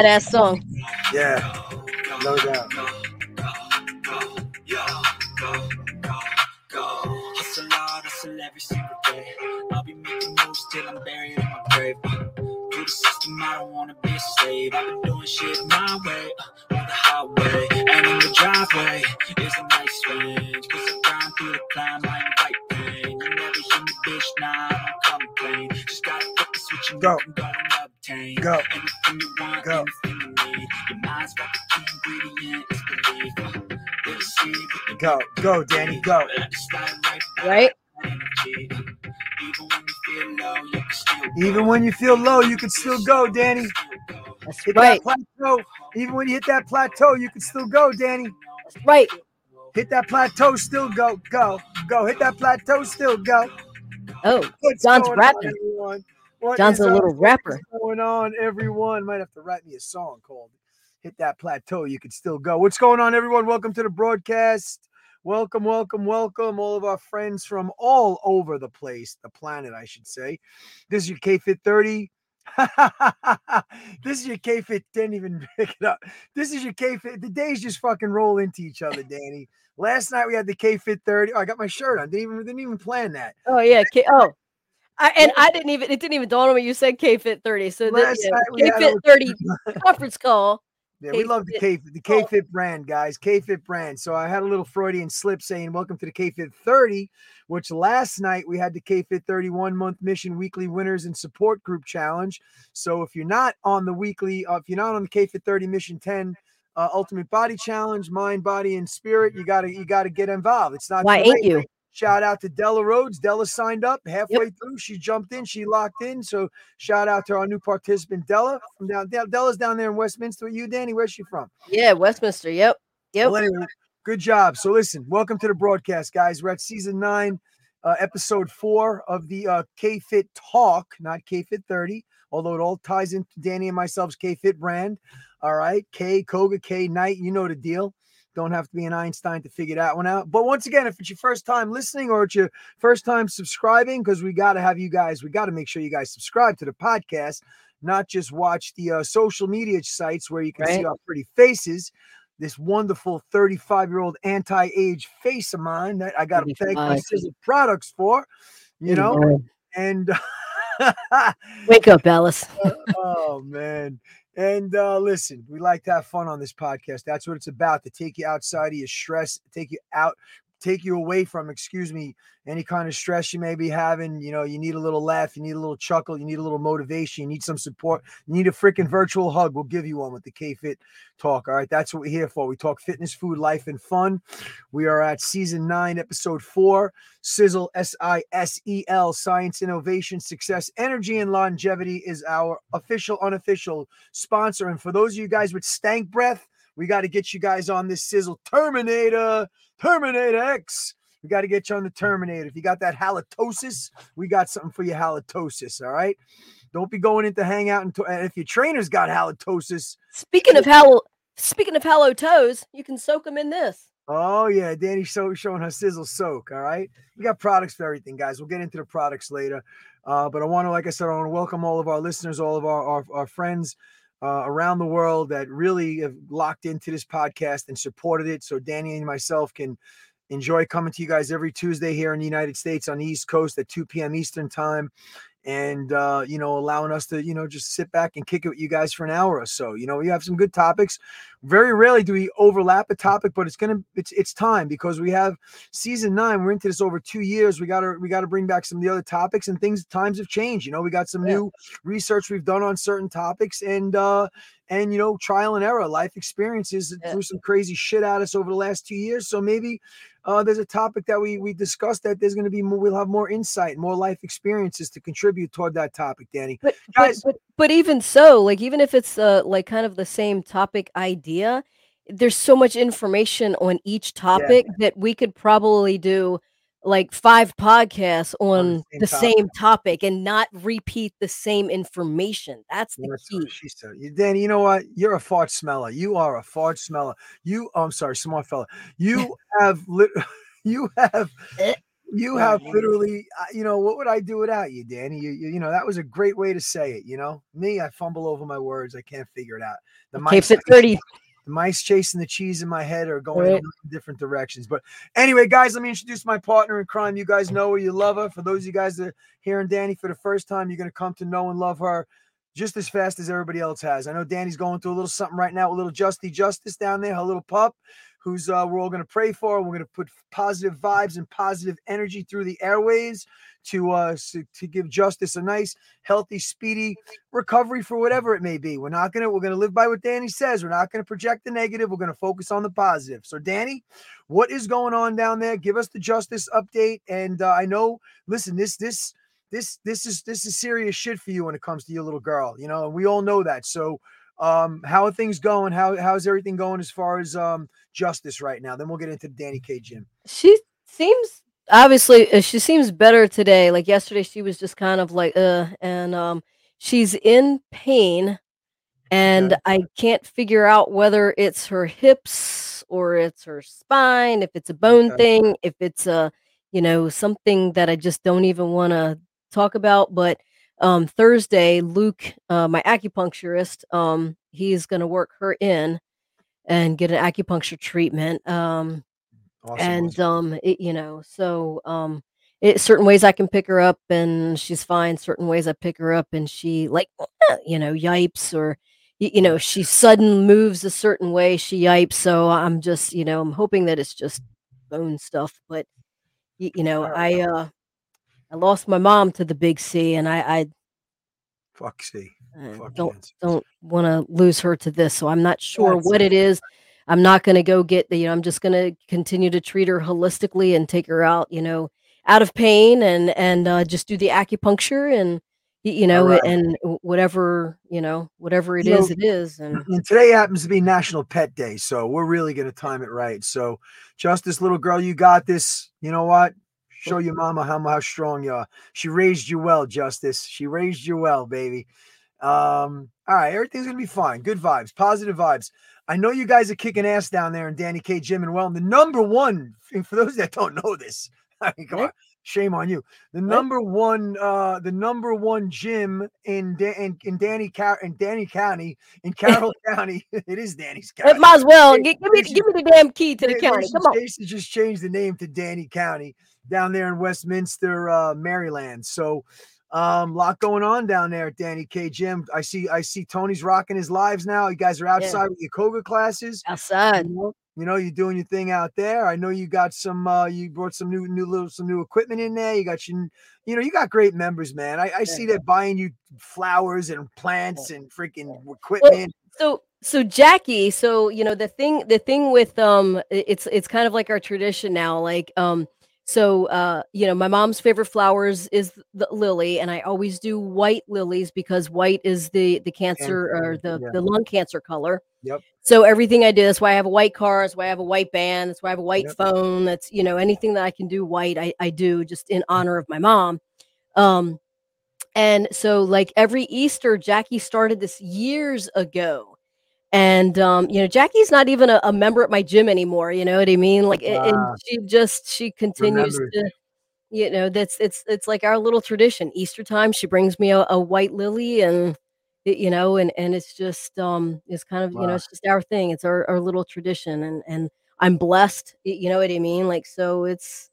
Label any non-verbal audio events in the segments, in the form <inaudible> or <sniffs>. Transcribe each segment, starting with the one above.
badass song. Yeah, no doubt. Go, go, Dani, go. Right? Even when you feel low, you can still Even when you feel low, you can still go, Dani. That's Hit right. that plateau. Even when you hit that plateau, you can still go, Dani. That's right. Hit that plateau, still go, go, go. Hit that plateau, still go. Oh, What's Jon's rapping. On, everyone? What Jon's a little rapper. What's going on, everyone? Might have to write me a song called "Hit That Plateau." You can still go. What's going on, everyone? Welcome to the broadcast. Welcome, welcome, welcome, all of our friends from all over the place, the planet, I should say. This is your K Fit 30. <laughs> this is your K Fit. Didn't even <laughs> pick it up. This is your K Fit. The days just fucking roll into each other, Dani. Last night we had the K Fit 30. Oh, I got my shirt on. Didn't even didn't even plan that. Oh yeah. K- oh. <laughs> I, and I didn't even it didn't even dawn on me you said K Fit 30. So Last night we K Fit a- 30 conference call. Yeah, we love the K the K Fit brand, guys. K Fit brand. So I had a little Freudian slip saying, "Welcome to the K Fit 30," which last night we had the K Fit 31 month mission weekly winners and support group challenge. So if you're not on the weekly, uh, if you're not on the K Fit 30 mission 10 uh, ultimate body challenge, mind, body, and spirit, you gotta you gotta get involved. It's not Why ain't you? Shout out to Della Rhodes. Della signed up halfway through. She jumped in. She locked in. So shout out to our new participant, Della. From down, Della's down there in Westminster you, Dani. Where's she from? Yeah, Westminster. Yep. Yep. Well, anyway, good job. So listen, welcome to the broadcast, guys. We're at season nine, uh, episode four of the uh, K Fit Talk, not K Fit 30, although it all ties into Dani and myself's K Fit brand. All right, K Koga K Knight, you know the deal. Don't have to be an Einstein to figure that one out. But once again, if it's your first time listening or it's your first time subscribing, because we got to have you guys, we got to make sure you guys subscribe to the podcast, not just watch the uh, social media sites where you can see our pretty faces. This wonderful 35 year old anti age face of mine that I got to thank my 35. Sisel products for, you know, Lord. and <laughs> Wake up, Alice. oh man. And uh listen, we like to have fun on this podcast. That's what it's about to take you outside of your stress, take you out, take you away from, excuse me, any kind of stress you may be having. You know, you need a little laugh, you need a little chuckle, you need a little motivation, you need some support, you need a freaking virtual hug. We'll give you one with the K Fit talk. All right, that's what we're here for. We talk fitness, food, life, and fun. We are at season nine, episode four. Sisel, S I S E L, Science, Innovation, Success, Energy, and Longevity is our official, unofficial sponsor. And for those of you guys with stank breath, we got to get you guys on this Sisel Terminator, Terminator X. We got to get you on the Terminator. If you got that halitosis, we got something for your halitosis. All right. Don't be going into hangout and, and if your trainer's got halitosis. Speaking of how speaking of hollow toes, you can soak them in this. Oh yeah, Dani show, showing her Sisel soak. All right, we got products for everything, guys. We'll get into the products later. Uh, but I want to, like I said, I want to welcome all of our listeners, all of our our, our friends uh, around the world that really have locked into this podcast and supported it. So Dani and myself can enjoy coming to you guys every Tuesday here in the United States on the East Coast at 2 p.m. Eastern time. And uh, you know, allowing us to, you know, just sit back and kick it with you guys for an hour or so. You know, we have some good topics. Very rarely do we overlap a topic, but it's gonna it's it's time because we have season nine. We're into this over two years. We gotta we gotta bring back some of the other topics and things. Times have changed. You know, we got some Yeah. new research we've done on certain topics and uh and you know trial and error life experiences Yeah. threw some crazy shit at us over the last two years so maybe uh there's a topic that we we discussed that there's going to be more we'll have more insight more life experiences to contribute toward that topic dani But Guys- but, but but even so, like even if it's uh like kind of the same topic idea, there's so much information on each topic that we could probably do like five podcasts on same the topic. same topic and not repeat the same information. That's the That's key. she said. You- Dani, you know what? You're a fart smeller. You are a fart smeller. You, oh, I'm sorry, smart fella. You <laughs> have lit. <laughs> You have. You have literally, uh, you know, what would I do without you, Dani? You, you, you know, that was a great way to say it. You know, me, I fumble over my words. I can't figure it out. The mice, it 30. the mice chasing the cheese in my head are going in Right. million different directions. But anyway, guys, let me introduce my partner in crime. You guys know her, you love her. For those of you guys that are hearing Dani for the first time, you're going to come to know and love her just as fast as everybody else has. I know Dani's going through a little something right now, a little Justy Justice down there, her little pup, who's uh, we're all going to pray for. We're going to put positive vibes and positive energy through the airways to uh to give Justice a nice, healthy, speedy recovery for whatever it may be. We're not gonna we're gonna live by what Dani says. We're not gonna project the negative. We're gonna focus on the positive. So, Dani, what is going on down there? Give us the Justice update. And uh, I know, listen, this this this this is this is serious shit for you when it comes to your little girl, you know, and we all know that. So um how are things going? How how's everything going as far as um justice right now? Then we'll get into Dani K Gym. She seems obviously uh, she seems better today. Like yesterday, she was just kind of like uh, and um, she's in pain, and. I can't figure out whether it's her hips or it's her spine, if it's a bone Okay. thing, if it's a you know something that I just don't even want to talk about. But um, Thursday, Luke, uh, my acupuncturist, um, he's going to work her in and get an acupuncture treatment. Um, Awesome. and um it, you know so um it certain ways i can pick her up and she's fine certain ways i pick her up and she like eh, you know yipes or you know she sudden moves a certain way she yipes so i'm just you know i'm hoping that it's just bone stuff but you know i uh i lost my mom to the big c and i i Fuck Fuck don't don't want to lose her to this so i'm not sure That's what it is i'm not going to go get the you know i'm just going to continue to treat her holistically and take her out you know out of pain and and uh, just do the acupuncture and you know Alright. and whatever you know whatever it You is, know, it is and And today happens to be National Pet Day, so we're really going to time it right. So, Justice, little girl, you got this. You know what? Show your mama how how strong you are. She raised you well, Justice. She raised you well, baby. Um, all right, everything's gonna be fine. Good vibes, positive vibes. I know you guys are kicking ass down there in Dani K, Gym, and well. The number one, <laughs> for those that don't know this, <laughs> I mean, come on, shame on you. The number one, uh, the number one gym in da- in, in Dani Car- in Dani County in Carroll <laughs> County. It is Dani's County. it might as well Hey, give me give me the damn key to the county come on Jason just changed the name to Dani County down there in Westminster, uh, Maryland. So, um, lot going on down there at Dani K Gym. I see, I see Tony's rocking his lives now. You guys are outside with your Koga classes. outside You know, you know, you're doing your thing out there. I know you got some, uh, you brought some new, new little, some new equipment in there. You got your, you know, you got great members, man. I, I see that buying you flowers and plants and freaking equipment. so so jackie so you know the thing the thing with um it's it's kind of like our tradition now like um so uh you know my mom's favorite flowers is the lily and i always do white lilies because white is the the cancer or the yeah. the lung cancer color Yep. so everything i do that's why i have a white car that's why i have a white band that's why i have a white Yep. phone that's you know anything that i can do white i, I do just in honor of my mom um and so like every easter jackie started this years ago and um you know jackie's not even a, a member at my gym anymore you know what i mean? Like and she just she continues Remembers. to you know that's it's it's like our little tradition. Easter time she brings me a, a white lily and you know and and it's just um it's kind of you know it's just our thing. It's our, our little tradition and and i'm blessed you know what i mean? Like so it's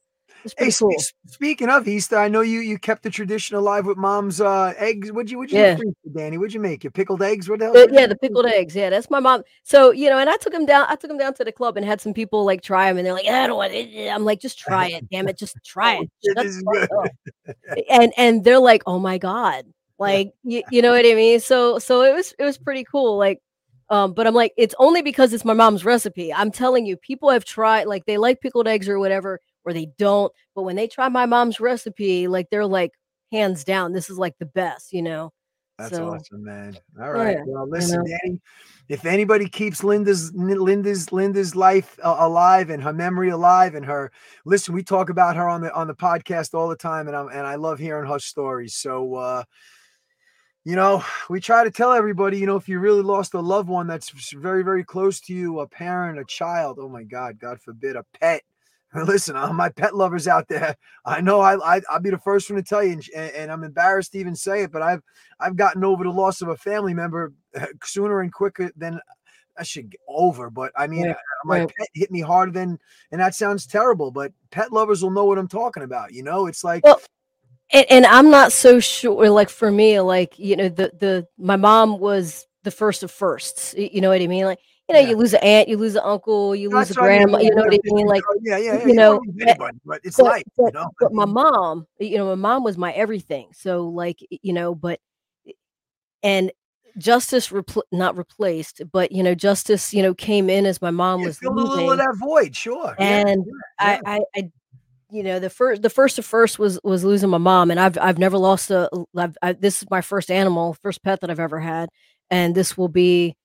Hey, cool s- speaking of Easter, I know you you kept the tradition alive with mom's uh eggs. What'd you what'd you Yeah. Dani? What'd you make? Your pickled eggs? What the hell? Uh, yeah, the pickled eggs. Yeah, that's my mom. So you know, and I took him down. I took him down to the club and had some people like try them, and they're like, "I don't want it." I'm like, "Just try it, damn it, just try Oh, it." shit, Shut this is the fuck good. up." <laughs> and and they're like, "Oh my god!" Like you, you know what I mean? So so it was it was pretty cool. Like, um, but I'm like, it's only because it's my mom's recipe. I'm telling you, people have tried like they like pickled eggs or whatever, or they don't. But when they try my mom's recipe, like they're like, hands down, this is like the best. You know. That's So, awesome, man. All right. yeah, Well, you listen, know. Dani. If anybody keeps Linda's Linda's Linda's life uh, alive and her memory alive and her listen, we talk about her on the on the podcast all the time, and I'm and I love hearing her stories. So, uh, you know, we try to tell everybody, you know, if you really lost a loved one that's very very close to you, a parent, a child, oh my God, God forbid, a pet. <laughs> Listen, uh, my pet lovers out there. I know I, I I'll be the first one to tell you, and, and I'm embarrassed to even say it, but I've I've gotten over the loss of a family member uh, sooner and quicker than I should get over. But I mean, uh, my right. pet hit me harder than, and that sounds terrible, but pet lovers will know what I'm talking about. You know, it's like Well, and, and I'm not so sure. Like for me, like you know, the the my mom was the first of firsts. You know what I mean? Like you know, Yeah. you lose an aunt, you lose an uncle, you lose a that's I mean, grandma. You know what I mean? Like yeah, yeah, yeah. you know, but- anybody, but it's but, life. but, you know, but my mom, you know, my mom was my everything. So like you know, but and justice repl- not replaced, but you know, justice, you know, came in as my mom Yeah, was filled a little of that void, sure. and yeah. I, I, I, you know, the first, the first of first was was losing my mom, and I've I've never lost a. I've, I, this is my first animal, first pet that I've ever had, and this will be,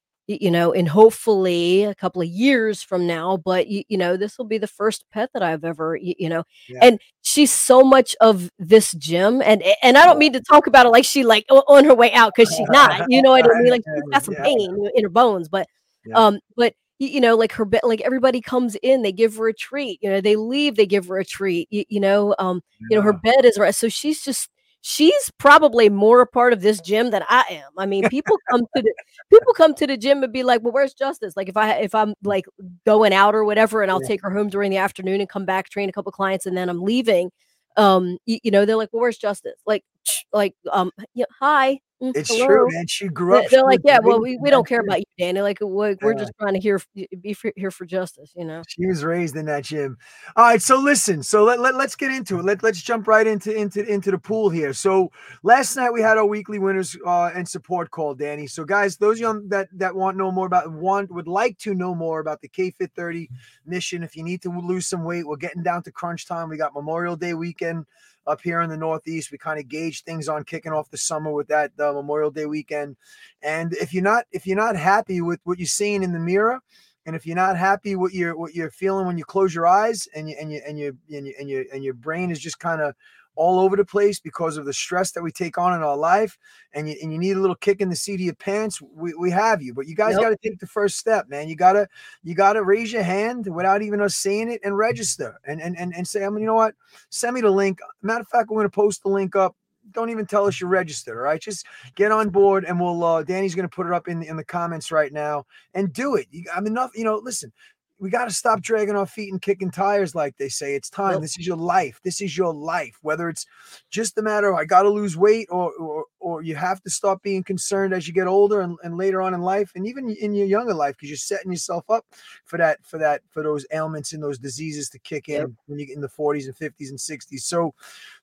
you know, in hopefully a couple of years from now, but you, you know, this will be the first pet that I've ever, y- you know, Yeah. and she's so much of this gym, and and I don't mean to talk about it like she like on her way out because she's not, <laughs> you know what I mean? Like she's got some Yeah. pain in her bones, but Yeah. um, but you know, like her bed, like everybody comes in, they give her a treat. You know, they leave, they give her a treat. You, you know, um, you know, her bed is right. So she's just she's probably more a part of this gym than I am. I mean, people come to the people come to the gym and be like, "Well, where's Justice?" Like if I if I'm like going out or whatever, and I'll Yeah. take her home during the afternoon and come back, train a couple clients, and then I'm leaving. Um, you, you know, they're like, "Well, where's Justice?" Like, <sniffs> like, um, yeah, hi. Mm, It's hello." true, man. She grew up. They're she like, yeah, well, we, we don't care about you, Dani. Like, we're, we're Yeah. just trying to hear be for, here for justice, you know. She was raised in that gym. All right, so listen, so let, let, let's get into it. Let, let's jump right into into into the pool here. So last night we had our weekly winners uh, and support call, Dani. So guys, those young that that want to know more about want would like to know more about the K Fit 30 mission. If you need to lose some weight, we're getting down to crunch time. We got Memorial Day weekend up here in the Northeast. We kind of gauge things on kicking off the summer with that uh, Memorial Day weekend. And if you're not if you're not happy with what you're seeing in the mirror, and if you're not happy what you're what you're feeling when you close your eyes and you and you and you and you and your and your brain is just kind of all over the place because of the stress that we take on in our life and you, and you need a little kick in the seat of your pants we, we have you. But you guys Yep. got to take the first step man. You got to you got to raise your hand without even us saying it and register and and and, and say i mean you know what? Send me the link. Matter of fact we're going to post the link up. Don't even tell us you're registered all right? Just get on board and we'll uh dani's going to put it up in the, in the comments right now and do it. You, i'm enough you know listen we got to stop dragging our feet and kicking tires like they say it's time. This is your life. This is your life. Whether it's just a matter of i got to lose weight or, or or you have to stop being concerned as you get older and, and later on in life and even in your younger life because you're setting yourself up for that for that for those ailments and those diseases to kick in Yep. when you get in the 40s and 50s and 60s so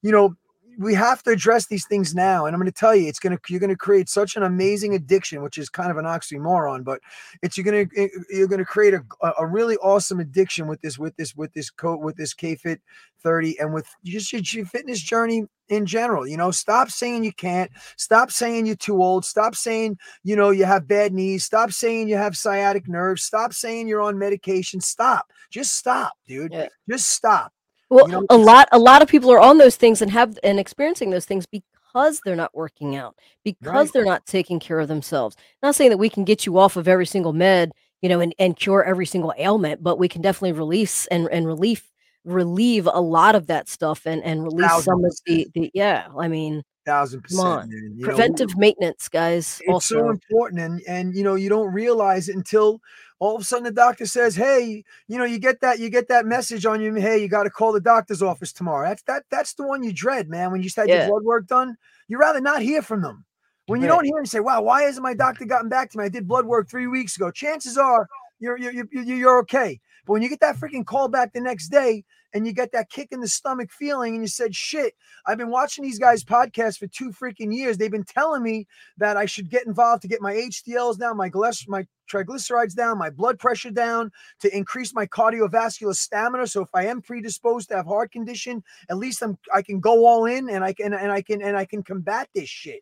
you know we have to address these things now and i'm going to tell you it's going to you're going to create such an amazing addiction which is kind of an oxymoron but it's you're going to eh, you're going to create a, a really awesome addiction with this with this with this coat with this k-fit 30 and with just your, your fitness journey in general you know? Stop saying you can't. Stop saying you're too old. Stop saying you know you have bad knees. Stop saying you have sciatic nerves. Stop saying you're on medication. Stop. Just stop dude. Yeah. just stop Well, You know, a lot, a lot of people are on those things and have and experiencing those things because they're not working out, because Right. they're not taking care of themselves. Not saying that we can get you off of every single med, you know, and, and cure every single ailment, but we can definitely release and and relief relieve a lot of that stuff and and release Thousand some of the the yeah. I mean, thousand percent. You know, preventive maintenance, guys. it's so important and and you know you don't realize it until all of a sudden the doctor says hey you know you get that you get that message on you hey you got to call the doctor's office tomorrow. That's that that's the one you dread man when you had Yeah. your blood work done. You'd rather not hear from them. When you Right. don't hear and say wow why hasn't my doctor gotten back to me? I did blood work three weeks ago. Chances you're you're you're, you're you're okay. But when you get that freaking call back the next day and you get that kick in the stomach feeling and you said shit i've been watching these guys podcasts for two freaking years they've been telling me that I should get involved to get my HDLs down, my my triglycerides down, my blood pressure down, to increase my cardiovascular stamina. So if I am predisposed to have heart condition, at least I'm I can go all in and I can and I can and I can combat this shit.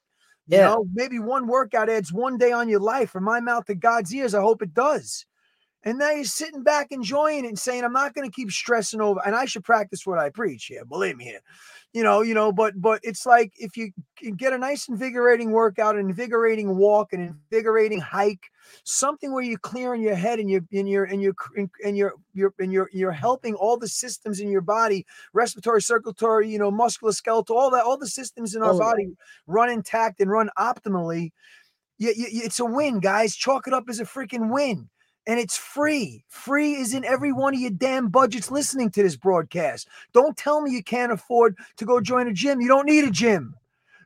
You know, maybe one workout adds one day on your life. From my mouth to God's ears, I hope it does. And now you're sitting back enjoying it and saying, I'm not going to keep stressing over. And I should practice what I preach here. Believe me here. You know, you know, but but it's like if you can get a nice invigorating workout, an invigorating walk, an invigorating hike, something where you're clearing your head and you're and you're and you're and you're you're and you're you're helping all the systems in your body, respiratory, circulatory, you know, musculoskeletal, all that, all the systems in our oh, it. body run intact and run optimally. Yeah, it's a win, guys. Chalk it up as a freaking win. And it's free. Free is in every one of your damn budgets listening to this broadcast. Don't tell me you can't afford to go join a gym. You don't need a gym.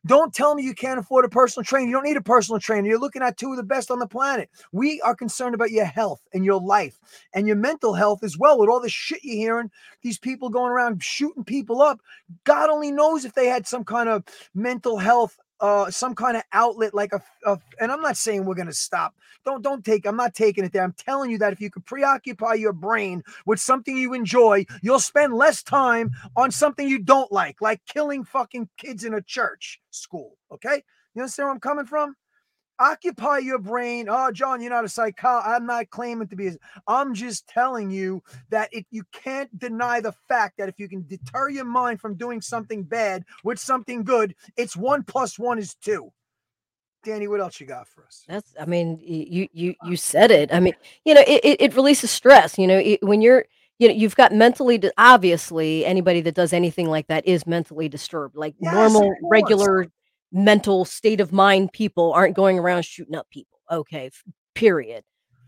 Don't tell me you can't afford a personal trainer. You don't need a personal trainer. You're looking at two of the best on the planet. We are concerned about your health and your life and your mental health as well. With all the shit you're hearing, these people going around shooting people up. God only knows if they had some kind of mental health uh some kind of outlet like a, a and i'm not saying we're going to stop. Don't don't take i'm not taking it there. I'm telling you that if you could preoccupy your brain with something you enjoy you'll spend less time on something you don't like like killing fucking kids in a church school okay? You understand where i'm coming from occupy your brain oh jon you're not a psychologist i'm not claiming to be I'm just telling you that if you can't deny the fact that if you can deter your mind from doing something bad with something good it's one plus one is two dani what else you got for us That's, I mean, you you you said it. I mean, you know, it, it, it releases stress. You know, it, when you're, you know, you've got mentally. Obviously, anybody that does anything like that is mentally disturbed. Like Yes, normal, regular mental state of mind people aren't going around shooting up people. Okay, period.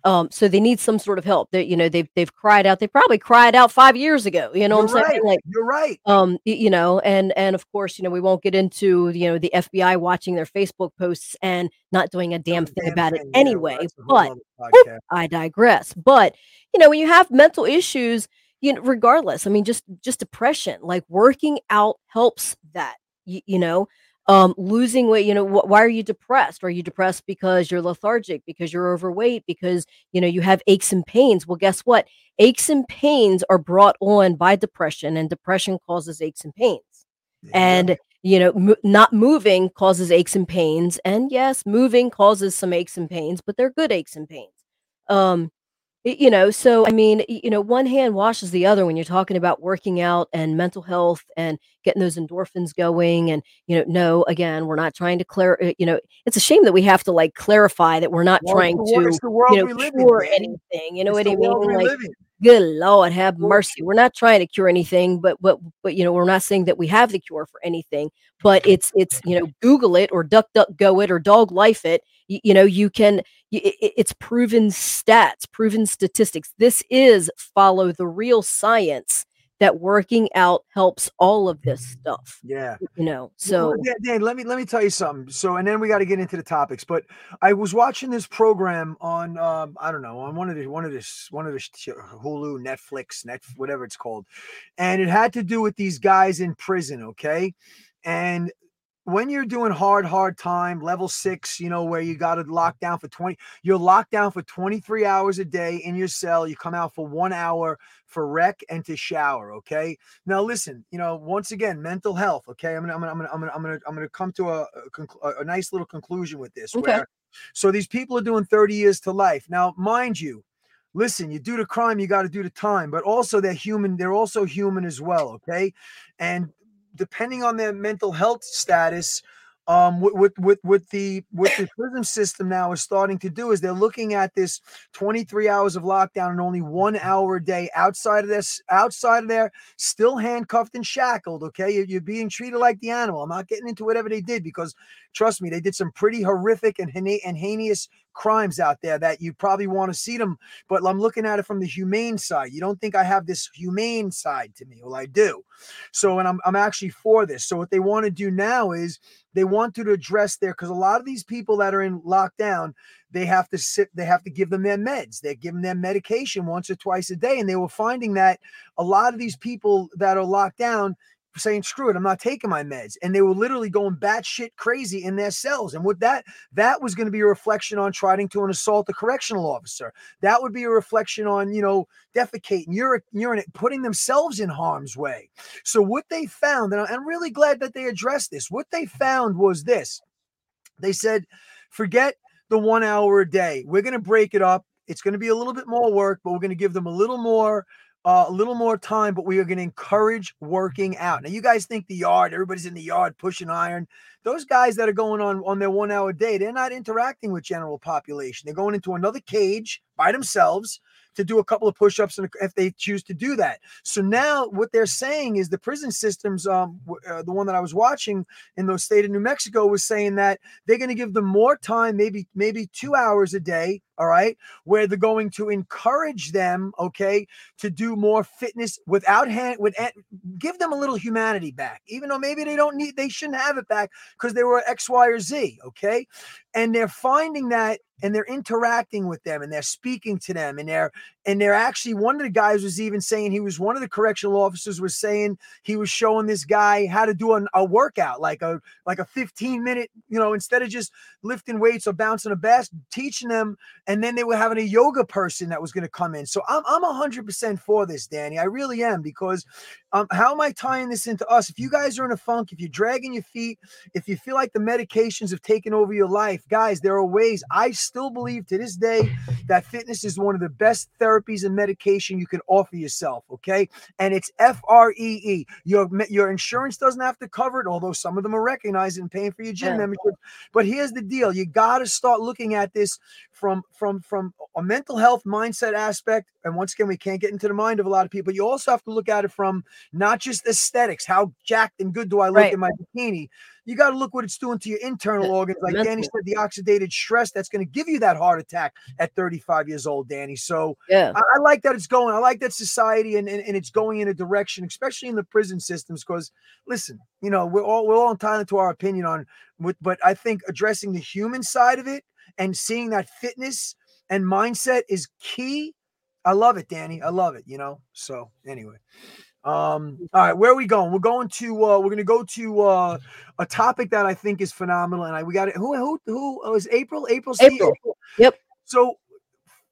Um, so they need some sort of help. That you know, they've they've cried out. They probably cried out five years ago. You know you're what I'm saying? Like you're right um you know and and of course you know we won't get into you know the fbi watching their facebook posts and not doing a damn thing Damn about it yeah, anyway that's a whole but podcast. i digress but you know when you have mental issues you know regardless i mean just just depression like working out helps that you, you know um losing weight you know wh- why are you depressed? Are you depressed because you're lethargic because you're overweight because you know you have aches and pains? Well guess what? Aches and pains are brought on by depression and depression causes aches and pains. Yeah. and you know mo- not moving causes aches and pains and yes moving causes some aches and pains but they're good aches and pains. Um you know so i mean you know one hand washes the other when you're talking about working out and mental health and getting those endorphins going and you know no again we're not trying to clear uh, you know it's a shame that we have to like clarify that we're not Well, trying it's the, wor- to it's the world you know live in cure anything you know It's what i mean? like live in. good lord have mercy. We're not trying to cure anything but but but you know we're not saying that we have the cure for anything but it's it's you know google it or duck duck go it or dog life it you, you know you can y- i- i- it's proven stats proven statistics this is follow the real science that working out helps all of this stuff yeah you know so Dan, Dan, let me let me tell you something. So, and then we got to get into the topics. But I was watching this program on, um, I don't know, on one of the one of this one of the Hulu, Netflix, net whatever it's called, and it had to do with these guys in prison. Okay, and when you're doing hard, hard time, level six, you know, where you got to lock down for 20, you're locked down for 23 hours a day in your cell. You come out for one hour for rec and to shower. Okay. Now, listen, you know, once again, mental health. Okay. I'm going to, I'm going to, I'm going to, I'm going to, I'm going to, I'm going to come to a, a, a- a nice little conclusion with this. Okay. Where, so these people are doing 30 years to life. Now, mind you, listen, you do the crime, you got to do the time, but also they're human. They're also human as well. Okay. And depending on their mental health status, um, with, with with the with the prison system now is starting to do is they're looking at this 23 hours of lockdown and only one hour a day outside of this outside of there still handcuffed and shackled okay? You're, you're being treated like the animal. I'm not getting into whatever they did because trust me they did some pretty horrific and, and heinous crimes out there that you probably want to see them but i'm looking at it from the humane side. You don't think i have this humane side to me? Well i do. So and i'm, I'm actually for this. So what they want to do now is they want to address there because a lot of these people that are in lockdown they have to sit they have to give them their meds. They're giving them medication once or twice a day and they were finding that a lot of these people that are locked down saying screw it i'm not taking my meds and they were literally going batshit crazy in their cells and with that that was going to be a reflection on trying to an assault a correctional officer that would be a reflection on you know defecating uri- urinate putting themselves in harm's way so what they found, and I'm really glad that they addressed this. What they found was this: They said, forget the one hour a day. We're going to break it up. It's going to be a little bit more work, but we're going to give them a little more uh, a little more time, but we are going to encourage working out. Now, you guys think the yard, everybody's in the yard pushing iron. Those guys that are going on on their one hour day, they're not interacting with general population. They're going into another cage by themselves to do a couple of push-ups if they choose to do that. So now what they're saying is the prison systems, um, uh, the one that I was watching in the state of New Mexico was saying that they're going to give them more time, maybe maybe two hours a day all right, where they're going to encourage them, okay, to do more fitness without hand, with give them a little humanity back, even though maybe they don't need, they shouldn't have it back because they were X, Y, or Z, okay, and they're finding that and they're interacting with them and they're speaking to them and they're and they're actually one of the guys was even saying he was one of the correctional officers was saying he was showing this guy how to do an, a workout like a like a 15 minute you know instead of just lifting weights or bouncing a bass teaching them and then they were having a yoga person that was going to come in so i'm i'm 100% for this dani i really am because um, how am I tying this into us? If you guys are in a funk, if you're dragging your feet, if you feel like the medications have taken over your life, guys, there are ways. I still believe to this day that fitness is one of the best therapies and medication you can offer yourself. Okay, and it's F R E E. Your your insurance doesn't have to cover it, although some of them are recognizing and paying for your gym yeah. membership. But here's the deal: you got to start looking at this from from from a mental health mindset aspect. And once again, we can't get into the mind of a lot of people. You also have to look at it from not just aesthetics. How jacked and good do I look right. in my bikini? You got to look what it's doing to your internal organs. Like Dani said, the oxidated stress that's going to give you that heart attack at 35 years old, Dani. So yeah, I, I like that it's going. I like that society and, and, and it's going in a direction, especially in the prison systems. Because listen, you know, we're all we're all entitled to our opinion on with, but I think addressing the human side of it and seeing that fitness and mindset is key. I love it, Dani. I love it, you know. So anyway. Um, all right, where are we going? We're going to uh we're gonna go to uh a topic that I think is phenomenal. And I we got it. Who who who was April? April, April. Yep. So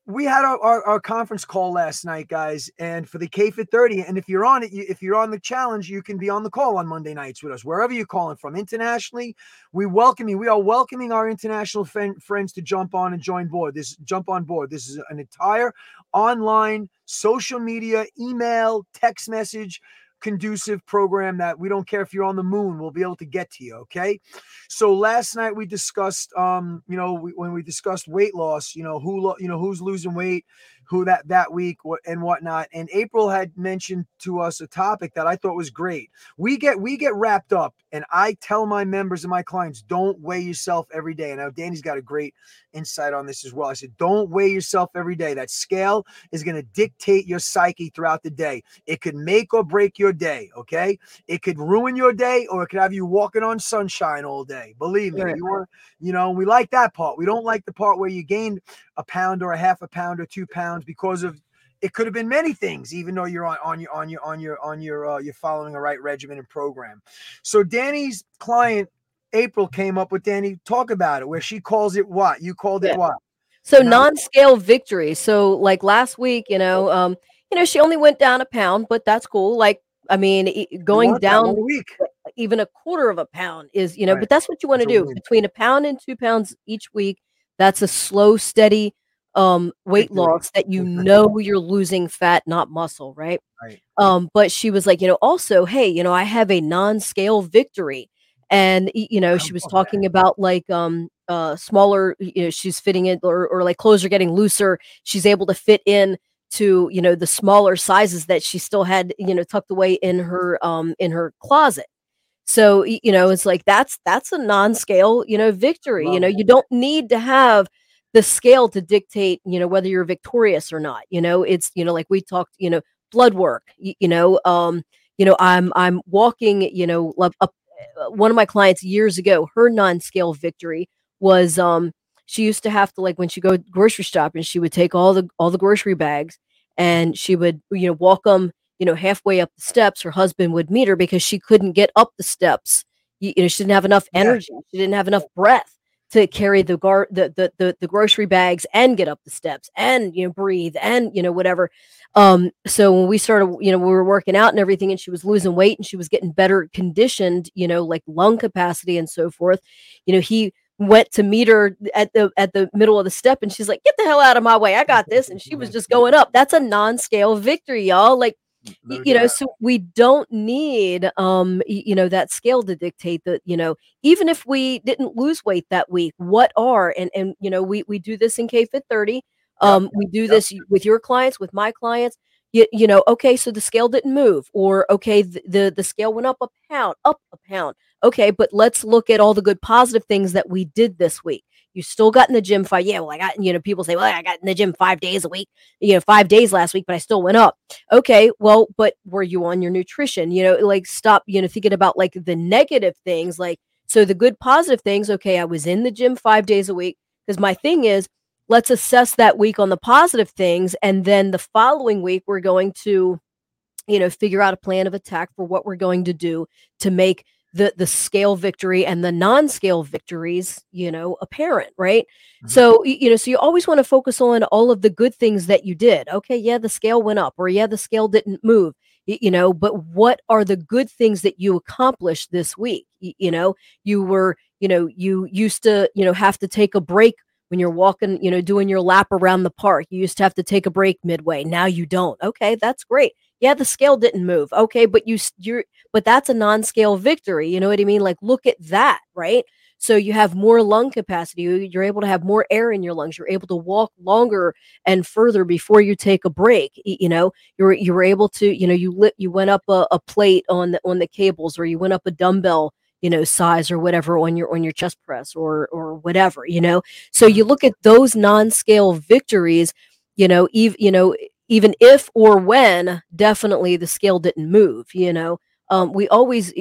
we had our, our, our, conference call last night, guys, and for the KFIT 30. And if you're on it, you, if you're on the challenge, you can be on the call on Monday nights with us, wherever you're calling from. Internationally, we welcome you. We are welcoming our international friends to jump on and join board. This jump on board. This is an entire online social media, email, text message conducive program that we don't care if you're on the moon, we'll be able to get to you. Okay. So last night we discussed, um, you know, we, when we discussed weight loss, you know, who, lo- you know, who's losing weight, who that that week and whatnot. And April had mentioned to us a topic that I thought was great. We get we get wrapped up, and I tell my members and my clients, don't weigh yourself every day. And now Dani's got a great insight on this as well. I said, don't weigh yourself every day. That scale is going to dictate your psyche throughout the day. It could make or break your day. Okay, it could ruin your day, or it could have you walking on sunshine all day. Believe me, right. you want, you know, we like that part. We don't like the part where you gained a pound or a half a pound or two pounds because of it could have been many things even though you're on, on your on your on your on your uh, you're following a right regimen and program. So dani's client april came up with dani talk about it where she calls it what? You called yeah. it what? So non-scale victory. So like last week you know um you know she only went down a pound but that's cool. Like i mean going down week. even a quarter of a pound is you know right. but that's what you want to do. between a pound and two pounds each week that's a slow, steady um weight loss that you know you're losing fat not muscle right? right. Um but she was like you know also hey you know i have a non-scale victory. And you know she was talking about like um uh smaller you know she's fitting in or, or like clothes are getting looser. She's able to fit in to you know the smaller sizes that she still had you know tucked away in her um in her closet. So you know, it's like that's that's a non-scale, you know, victory. Love you know, it. you don't need to have the scale to dictate, you know, whether you're victorious or not. You know, it's you know, like we talked, you know, blood work. You, you know, um, you know, I'm I'm walking, you know, up, up uh, one of my clients years ago, her non-scale victory was um she used to have to like when she go grocery shopping, she would take all the all the grocery bags and she would you know walk them you know, halfway up the steps, her husband would meet her because she couldn't get up the steps. You, you know, she didn't have enough energy. She didn't have enough breath to carry the gar the, the the the grocery bags and get up the steps and you know breathe and you know whatever. Um so when we started you know we were working out and everything and she was losing weight and she was getting better conditioned you know like lung capacity and so forth you know he went to meet her at the at the middle of the step and she's like get the hell out of my way. I got this. And she was <laughs> just going up. That's a non-scale victory y'all. Like No you know so we don't need um you know that scale to dictate that you know even if we didn't lose weight that week what are and and you know we we do this in k fit 30 um we do this with your clients with my clients you, you know okay so the scale didn't move or okay the, the the scale went up a pound up a pound okay but let's look at all the good positive things that we did this week you still got in the gym five yeah well i got you know people say well i got in the gym five days a week you know five days last week but i still went up. Okay well but were you on your nutrition? You know like stop you know thinking about like the negative things like so the good positive things okay i was in the gym five days a week because my thing is let's assess that week on the positive things and then the following week we're going to you know figure out a plan of attack for what we're going to do to make the the scale victory and the non-scale victories you know apparent right? Mhm. so you know so you always want to focus on all of the good things that you did. Okay yeah the scale went up or yeah the scale didn't move you know but what are the good things that you accomplished this week? You know you were you know you used to you know have to take a break when you're walking you know doing your lap around the park. You used to have to take a break midway. Now you don't. Okay that's great yeah the scale didn't move. Okay but you you're but that's a non-scale victory you know what i mean? Like look at that right? So you have more lung capacity you- you're able to have more air in your lungs you're able to walk longer and further before you take a break you know? You're you were able to you know you lit you went up a, a plate on the on the cables or you went up a dumbbell you know size or whatever on your on your chest press or or whatever you know? So you look at those non-scale victories you know even you know even if or when definitely the scale didn't move you know? Um, we always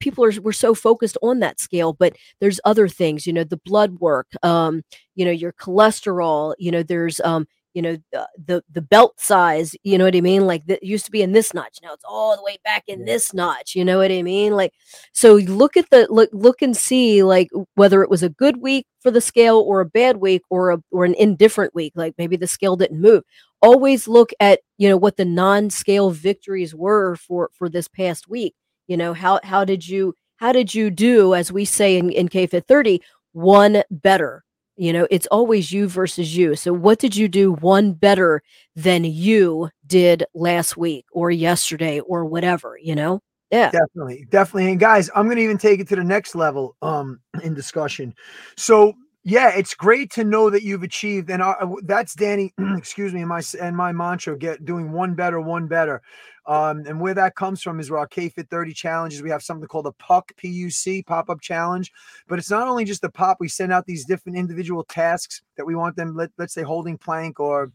people are we're so focused on that scale but there's other things you know the blood work um you know your cholesterol you know there's um you know the the, the belt size you know what i mean? Like that used to be in this notch now it's all the way back in this notch you know what i mean? Like so look at the look look and see like whether it was a good week for the scale or a bad week or a or an indifferent week like maybe the scale didn't move. Always look at you know what the non-scale victories were for for this past week. You know how how did you how did you do as we say in, in kfit 30 one better you know it's always you versus you so what did you do one better than you did last week or yesterday or whatever you know yeah Definitely, definitely. And guys, I'm gonna even take it to the next level um <clears throat> in discussion. So yeah, it's great to know that you've achieved, and I- that's Dani. <clears throat> excuse me, and my and my mantra: get doing one better, one better. Um, and where that comes from is where our K-Fit 30 challenges. We have something called the PUC, P-U-C, pop-up challenge. But it's not only just the pop. We send out these different individual tasks that we want them. Let, let's say holding plank or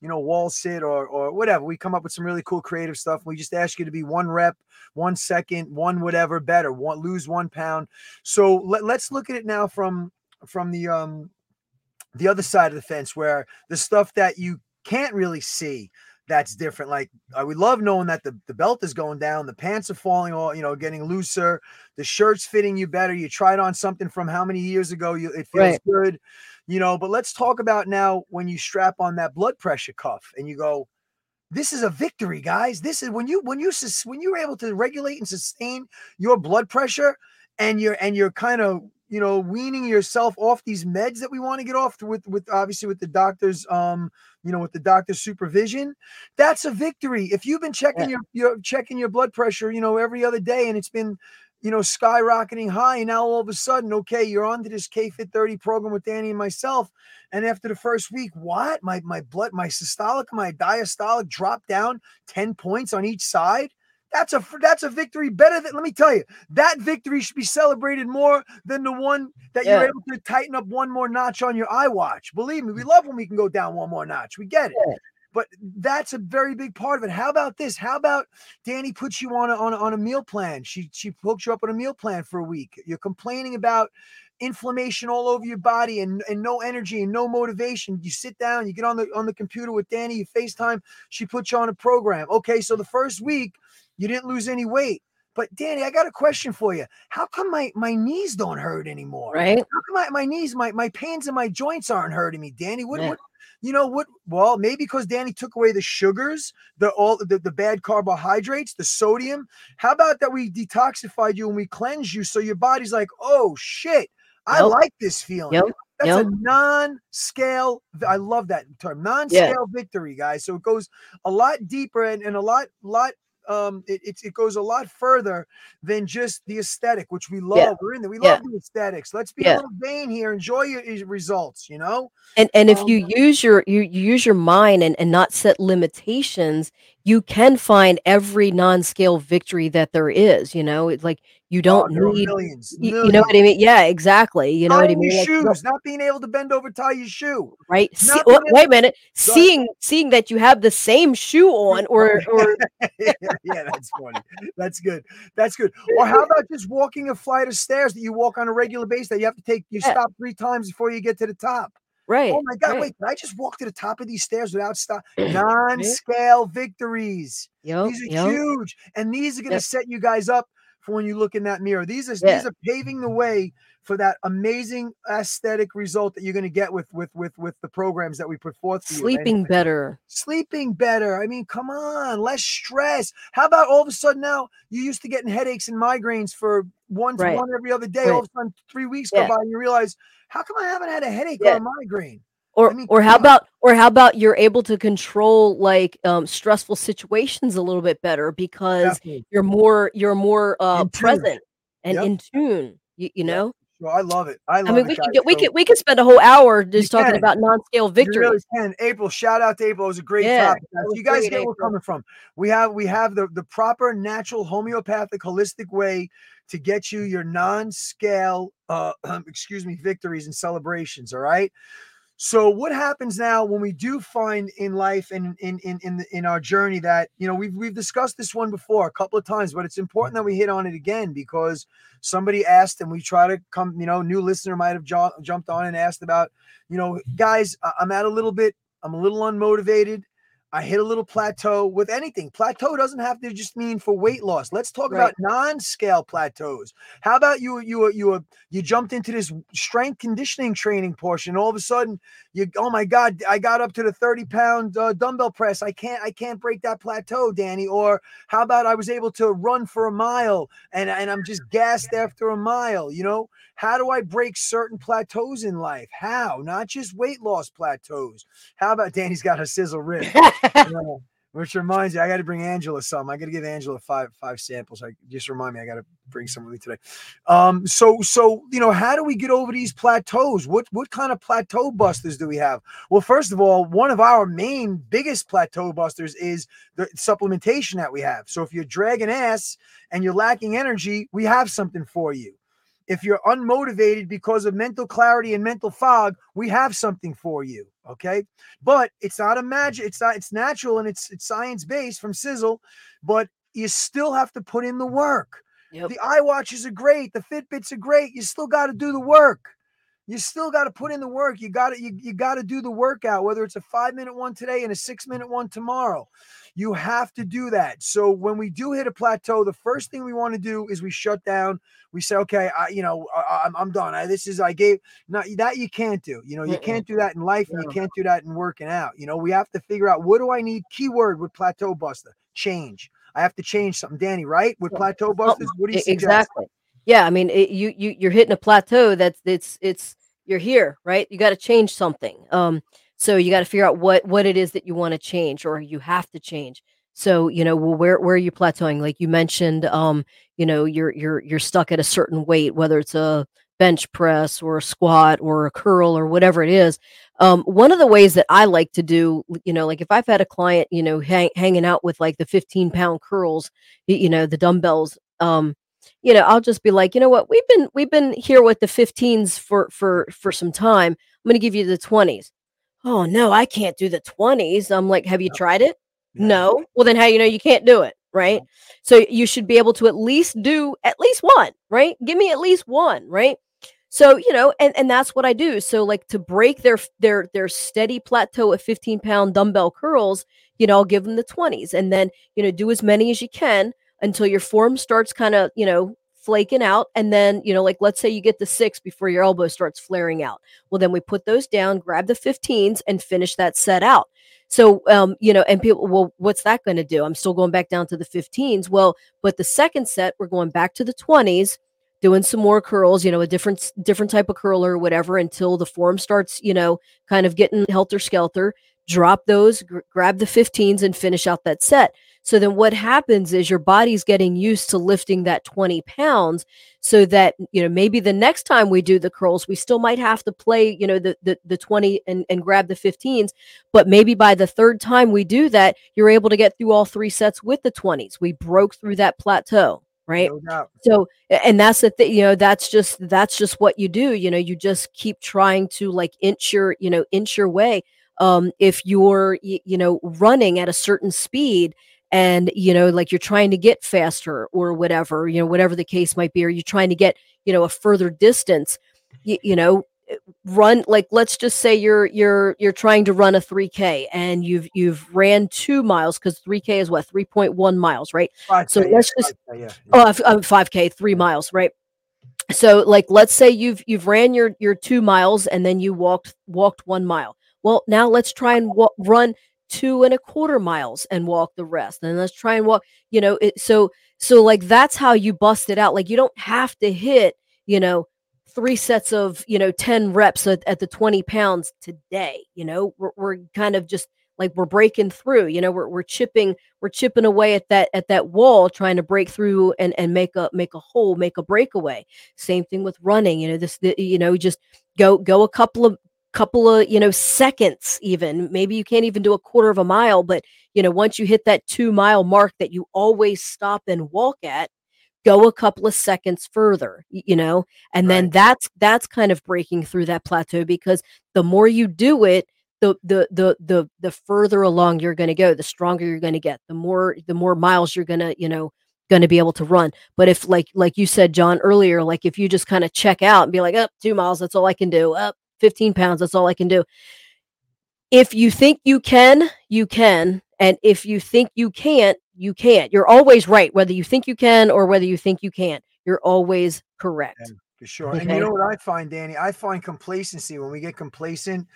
you know wall sit or or whatever. We come up with some really cool creative stuff. We just ask you to be one rep one second, one whatever better, one lose one pound. So let, let's look at it now from from the um the other side of the fence where the stuff that you can't really see that's different. Like uh, I would love knowing that the, the belt is going down, the pants are falling all, you know, getting looser, the shirt's fitting you better. You tried on something from how many years ago? You it feels Right. good, you know. But let's talk about now when you strap on that blood pressure cuff and you go, this is a victory, guys. This is when you when you when you're able to regulate and sustain your blood pressure, and you're and you're kind of you know weaning yourself off these meds that we want to get off with with obviously with the doctor's um you know with the doctor's supervision. That's a victory. If you've been checking your your checking your blood pressure, you know every other day, and it's been you know skyrocketing high, and now all of a sudden, okay, you're onto this K Fit 30 program with Dani and myself. And after the first week, what? My my blood, my systolic, my diastolic dropped down 10 points on each side. That's a that's a victory better than let me tell you, that victory should be celebrated more than the one that Yeah. you're able to tighten up one more notch on your iWatch. Believe me, we love when we can go down one more notch. We get it. Yeah. But that's a very big part of it. How about this? How about Dani puts you on a, on a, on a meal plan? She she hooks you up on a meal plan for a week. You're complaining about inflammation all over your body and, and no energy and no motivation. You sit down, you get on the on the computer with Dani, you FaceTime, she puts you on a program. Okay, so the first week you didn't lose any weight. But Dani, I got a question for you. How come my my knees don't hurt anymore? right How come my, my knees, my my pains in my joints aren't hurting me, Dani? What, Yeah. what you know what? Well, maybe because Dani took away the sugars, the all the, the bad carbohydrates, the sodium. How about that we detoxified you and we cleansed you so your body's like, oh shit, I Yep. like this feeling. Yep. That's Yep. a non-scale. I love that term, non-scale victory, guys. So it goes a lot deeper and, and a lot, lot. Um, it, it's it goes a lot further than just the aesthetic, which we love. Yeah. We're in there. We Yeah. love the aesthetics. Let's be Yeah. a little vain here. Enjoy your, results. You know. and and if Um, you use your you, you use your mind and, and not set limitations you can find every non-scale victory that there is you know it's like you Oh, don't are need millions. y- you, know what i mean yeah exactly you know what i Tying your mean Like, you shoes, not being able to bend over, tie your shoe. right See, wa- oh, being wait a minute seeing seeing that you have the same shoe on <laughs> or or <laughs> yeah, that's funny. That's good. That's good. Or how about just walking a flight of stairs that you walk on a regular basis that you have to take, you Yeah. stop three times before you get to the top. Oh right Oh my God, right. wait, did I just walk to the top of these stairs without stop? Non scale victories. yep, These are yep. huge. And these are going to Yep. set you guys up for when you look in that mirror. These are Yeah. these are paving the way for that amazing aesthetic result that you're going to get with with with with the programs that we put forth for you. Sleeping better sleeping better. I mean, come on, less stress. How about all of a sudden now you used to getting headaches and migraines for one to Right. one every other day. All of a sudden, three weeks go by and you realize, how come I haven't had a headache Yeah. or a migraine? Or mean, or how about or how about you're able to control like um stressful situations a little bit better because Definitely. you're more you're more uh present and Yep. in tune you, you know So I love it. I i mean we could get we could we could spend a whole hour just talking about non-scale you really victories can. April, shout out to April. It was a great Yeah, topic. that guys. was You guys get where we're coming from. We have we have the, the proper natural homeopathic holistic way to get you your non-scale uh <clears throat> excuse me victories and celebrations. All right. So what happens now when we do find in life and in in in in our journey that you know we've we've discussed this one before a couple of times, but it's important that we hit on it again because somebody asked and we try to come you know new listener might have ju- jumped on and asked about you know guys I'm at a little bit I'm a little unmotivated. I hit a little plateau with anything. Plateau doesn't have to just mean for weight loss. Let's talk Right. about non-scale plateaus. How about you you you you jumped into this strength conditioning training portion. All of a sudden, you oh my god, I got up to the 30 pound uh, dumbbell press. I can't I can't break that plateau, Dani. Or how about I was able to run for a mile and and I'm just gassed after a mile. You know, how do I break certain plateaus in life? How? Not just weight loss plateaus. How about <laughs> Dani's got a Sisel rib? Yeah, <laughs> Which reminds me, I got to bring Angela some. I got to give Angela five five samples. I just remind me, I got to bring some with me today. Um, so so you know, how do we get over these plateaus? What what kind of plateau busters do we have? Well, first of all, one of our main biggest plateau busters is the supplementation that we have. So if you're dragging ass and you're lacking energy, we have something for you. If you're unmotivated because of mental clarity and mental fog, we have something for you. Okay but it's not a magic. It's not. It's natural and it's it's science based from Sisel, but you still have to put in the work. Yep. The iWatches are great. The Fitbits are great. You still got to do the work. You still got to put in the work. You got to you, you got to do the workout, whether it's a five minute one today and a six minute one tomorrow. You have to do that. So when we do hit a plateau, the first thing we want to do is we shut down. We say, okay, I, you know, I, I'm, I'm done. I, this is I gave. Not that you can't do. You know, you can't do that in life, and you can't do that in working out. You know, we have to figure out what do I need. Keyword with Plateau Buster, change. I have to change something, Dani. Right with Plateau oh, Busters, what do you suggest? exactly yeah i mean it, you you you're hitting a plateau that's it's it's you're here right? You got to change something um so you got to figure out what what it is that you want to change or you have to change. So you know well where where are you plateauing? Like you mentioned um you know you're you're you're stuck at a certain weight whether it's a bench press or a squat or a curl or whatever it is um, one of the ways that i like to do you know like if i've had a client you know hang, hanging out with like the 15 pound curls you know the dumbbells um you know i'll just be like you know what? We've been we've been here with the 15s for for for some time. I'm going to give you the 20s oh no i can't do the 20s i'm like have you tried it? Yeah. no. Well then how you know you can't do it? Right? So you should be able to at least do at least one right? Give me at least one right? So you know and and that's what i do. So like to break their their their steady plateau at 15 pound dumbbell curls you know i'll give them the 20s and then you know do as many as you can until your form starts kind of you know flaking out and then you know like let's say you get the six before your elbow starts flaring out well then we put those down grab the 15s and finish that set out so um you know and people well what's that going to do i'm still going back down to the 15s well but the second set we're going back to the 20s doing some more curls, you know, a different different type of curler or whatever until the form starts, you know, kind of getting helter skelter. Drop those, gr- grab the 15s and finish out that set. So then what happens is your body's getting used to lifting that 20 pounds so that, you know, maybe the next time we do the curls, we still might have to play, you know, the the, the 20 and, and grab the 15s. But maybe by the third time we do that, you're able to get through all three sets with the 20s. We broke through that plateau right No so and that's the thing you know that's just that's just what you do you know you just keep trying to like inch your you know inch your way um if you're you know running at a certain speed and you know like you're trying to get faster or whatever you know whatever the case might be or you're trying to get you know a further distance you, you know eh, run like let's just say you're you're you're trying to run a 3k and you've you've ran 2 miles cuz 3k is what 3.1 miles right? Five So K, yeah, let's just- five K, yeah, yeah. oh I've- I'm 5k 3 miles right? So like let's say you've you've ran your your 2 miles and then you walked walked 1 mile. Well now let's try and run two and a quarter miles and walk the rest and let's try and walk you know it so so like that's how you bust it out like you don't have to hit you know three sets of you know 10 reps at, at the 20 pounds today you know? We're, we're kind of just like we're breaking through you know? We're, we're chipping we're chipping away at that at that wall trying to break through and and make a make a hole make a breakaway. Same thing with running you know this the, you know just go go a couple of couple of you know seconds even. Maybe you can't even do a quarter of a mile but you know once you hit that 2 mile mark that you always stop and walk at go a couple of seconds further you know? And then that's that's kind of breaking through that plateau because the more you do it the the the the the further along you're going to go the stronger you're going to get the more the more miles you're going to you know going to be able to run. But if like like you said jon earlier like if you just kind of check out and be like up two miles that's all i can do. Up 15 pounds that's all i can do if you think you can you can and if you think you can't you can't you're always right whether you think you can or whether you think you can't you're always correct Yeah. For sure. And you know what I find, Dani? I find complacency when we get complacent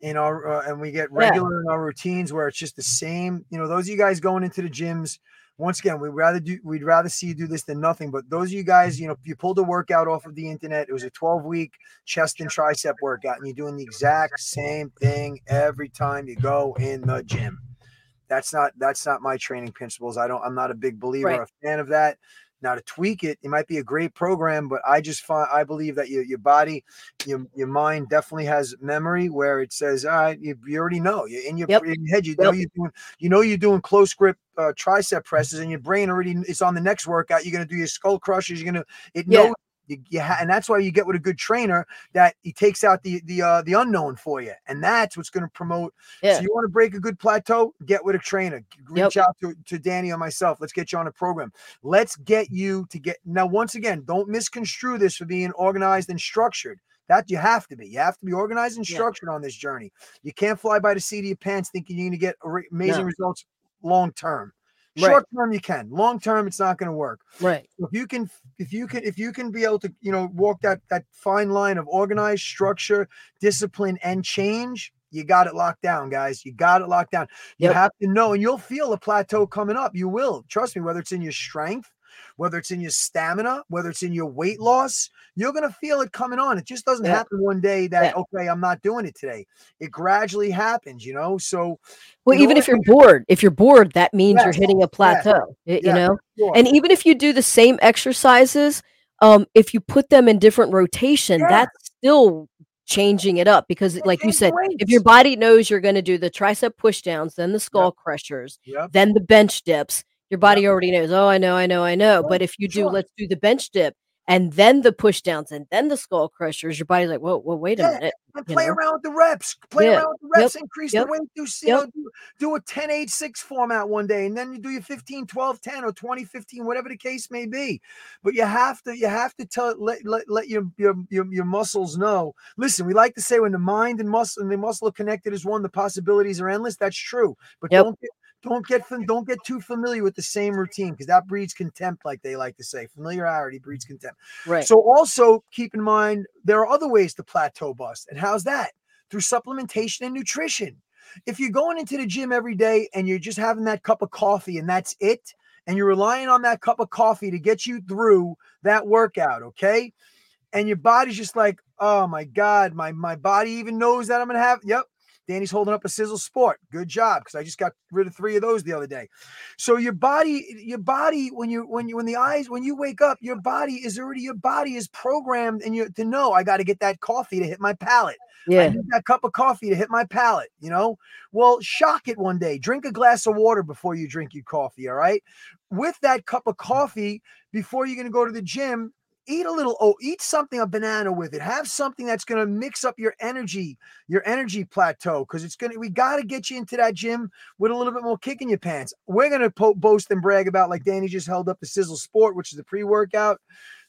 in our uh, and we get Yeah. regular in our routines where it's just the same. You know, those of you guys going into the gyms, once again, we'd rather do we'd rather see you do this than nothing. But those of you guys, you know, if you pulled a workout off of the internet, it was a 12 week chest and tricep workout, and you're doing the exact same thing every time you go in the gym. That's not that's not my training principles. I don't I'm not a big believer Right. or a fan of that. Now to tweak it, it might be a great program, but I just find I believe that your your body, your your mind definitely has memory where it says, all right, you, you already know. You in your, Yep. in your head, you know Yep. you're doing you know you're doing close grip uh, tricep presses, and your brain already is on the next workout. You're gonna do your skull crushers. You're gonna it Yeah. knows you, you ha- and that's why you get with a good trainer that he takes out the the uh, the unknown for you, and that's what's going to promote. yeah So you want to break a good plateau? Get with a trainer. Reach Yep. out to, to Dani or myself. Let's get you on a program. Let's get you to get now. Once again, don't misconstrue this for being organized and structured. That you have to be. You have to be organized and Yeah. structured on this journey. You can't fly by the seat of your pants thinking you're going to get amazing No. results long term. Right. Short term, you can. Long term, it's not going to work right if you can if you can if you can be able to you know walk that that fine line of organized structure discipline and change you got it locked down guys you got it locked down you Yep. have to know and you'll feel a plateau coming up you will trust me whether it's in your strength whether it's in your stamina whether it's in your weight loss you're going to feel it coming on it just doesn't Yeah. happen one day that Yeah. okay i'm not doing it today it gradually happens you know so well even if you're bored if you're bored that means you're hitting a plateau y- you yes, know sure. and even if you do the same exercises um if you put them in different rotation Yeah. that's still changing it up because Yeah, like you said the if your body knows you're going to do the tricep push downs then the skull crushers Yep. then the bench dips your body already knows oh i know i know i know but if you do sure. let's do the bench dip and then the push downs and then the skull crushers your body's like whoa whoa wait a Yeah, minute and play know? around with the reps. Play Yeah. around with the Yep. reps. Increase Yep. the weight. Do, you Yep. know, do, do a 10 8 6 format one day, and then you do your 15 12 10 or 20 15, whatever the case may be. But you have to, you have to tell let, let, let your, your your your muscles know. Listen, we like to say when the mind and muscle and the muscle are connected as one, the possibilities are endless. That's true. But Yep. don't get don't get don't get too familiar with the same routine because that breeds contempt, like they like to say. Familiarity breeds contempt. right So also keep in mind there are other ways to plateau bust. And how's that? Through supplementation and nutrition. If you're going into the gym every day and you're just having that cup of coffee and that's it, and you're relying on that cup of coffee to get you through that workout, okay? And your body's just like, oh my God, my my body even knows that I'm gonna have. Yep, Dani's holding up a Sisel sport. Good job, because I just got rid of three of those the other day. So your body, your body, when you when you when the eyes when you wake up, your body is already your body is programmed and you to know I got to get that coffee to hit my palate. I Yeah. need that cup of coffee to hit my palate, you know? Well, shock it one day. Drink a glass of water before you drink your coffee, all right? With that cup of coffee, before you're going to go to the gym, eat a little oh, eat something a banana with it. Have something that's going to mix up your energy, your energy plateau cuz it's going to we got to get you into that gym with a little bit more kick in your pants. We're going to po- boast and brag about like Dani just held up the Sisel Sport, which is a pre-workout.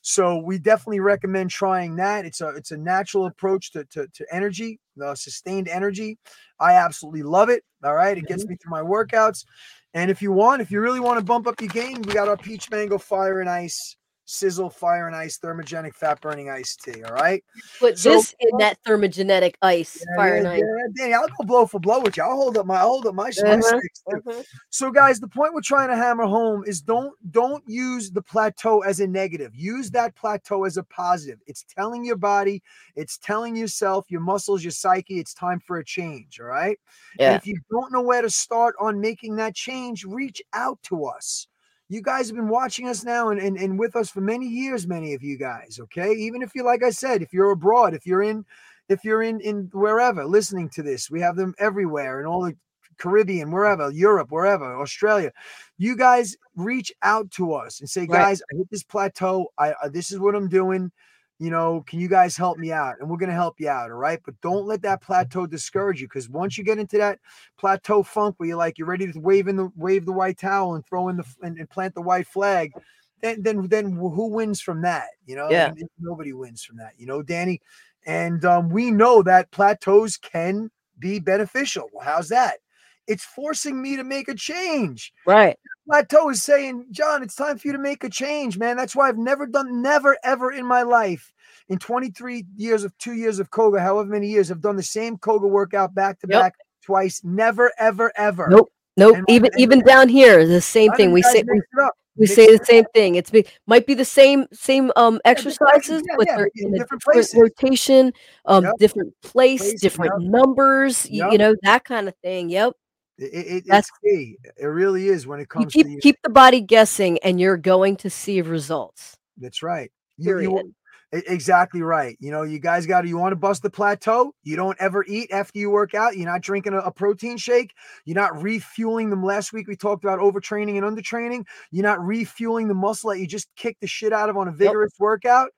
So we definitely recommend trying that. It's a it's a natural approach to to, to energy, uh, sustained energy. I absolutely love it. All right, it gets me through my workouts. And if you want, if you really want to bump up your game, we got our peach mango fire and ice, Sisel fire and ice, thermogenic fat burning iced tea. All right. Put So- this in that thermogenetic ice, Yeah, fire yeah, and ice. yeah, Dani, I'll go blow for blow with you. I'll hold up my I'll hold up my, my Uh-huh, sticks too. Mhm. So, guys, the point we're trying to hammer home is don't don't use the plateau as a negative. Use that plateau as a positive. It's telling your body, it's telling yourself, your muscles, your psyche, it's time for a change. All right. And if you don't know where to start on making that change, reach out to us. You guys have been watching us now and, and, and with us for many years, many of you guys. Okay. Even if you like I said, if you're abroad, if you're in if you're in in wherever listening to this, we have them everywhere in all the Caribbean, wherever, Europe, wherever, Australia. You guys reach out to us and say, Right. guys, I hit this plateau. I uh, this is what I'm doing. You know, can you guys help me out? And we're gonna help you out, all right. But don't let that plateau discourage you, because once you get into that plateau funk where you're like you're ready to wave in the wave the white towel and throw in the and, and plant the white flag, then then then who wins from that? You know, Yeah. And nobody wins from that. You know, Dani. And um, we know that plateaus can be beneficial. Well, how's that? It's forcing me to make a change. Right. Plateau is saying, Jon, it's time for you to make a change, man. That's why I've never done, never, ever in my life, in 23 years of two years of Koga, however many years, I've done the same Koga workout back to Yep. back twice. Never, ever, ever. Nope. Nope. And- even even down here, the same of thing. We say we say the same thing. It's be, might be the same same um exercises, yeah, but yeah, they're in different different rotation, um, Yep. different place, Place, different yep. numbers. You, know that kind of thing. Yep. It, it, it's That's- key. It really is when it comes keep keep the body guessing, and you're going to see results. That's right. You, you, Exactly right. You know, you guys got to, you want to bust the plateau. You don't ever eat after you work out. You're not drinking a, a protein shake. You're not refueling them. Last week we talked about overtraining and undertraining. You're not refueling the muscle that you just kicked the shit out of on a vigorous workout.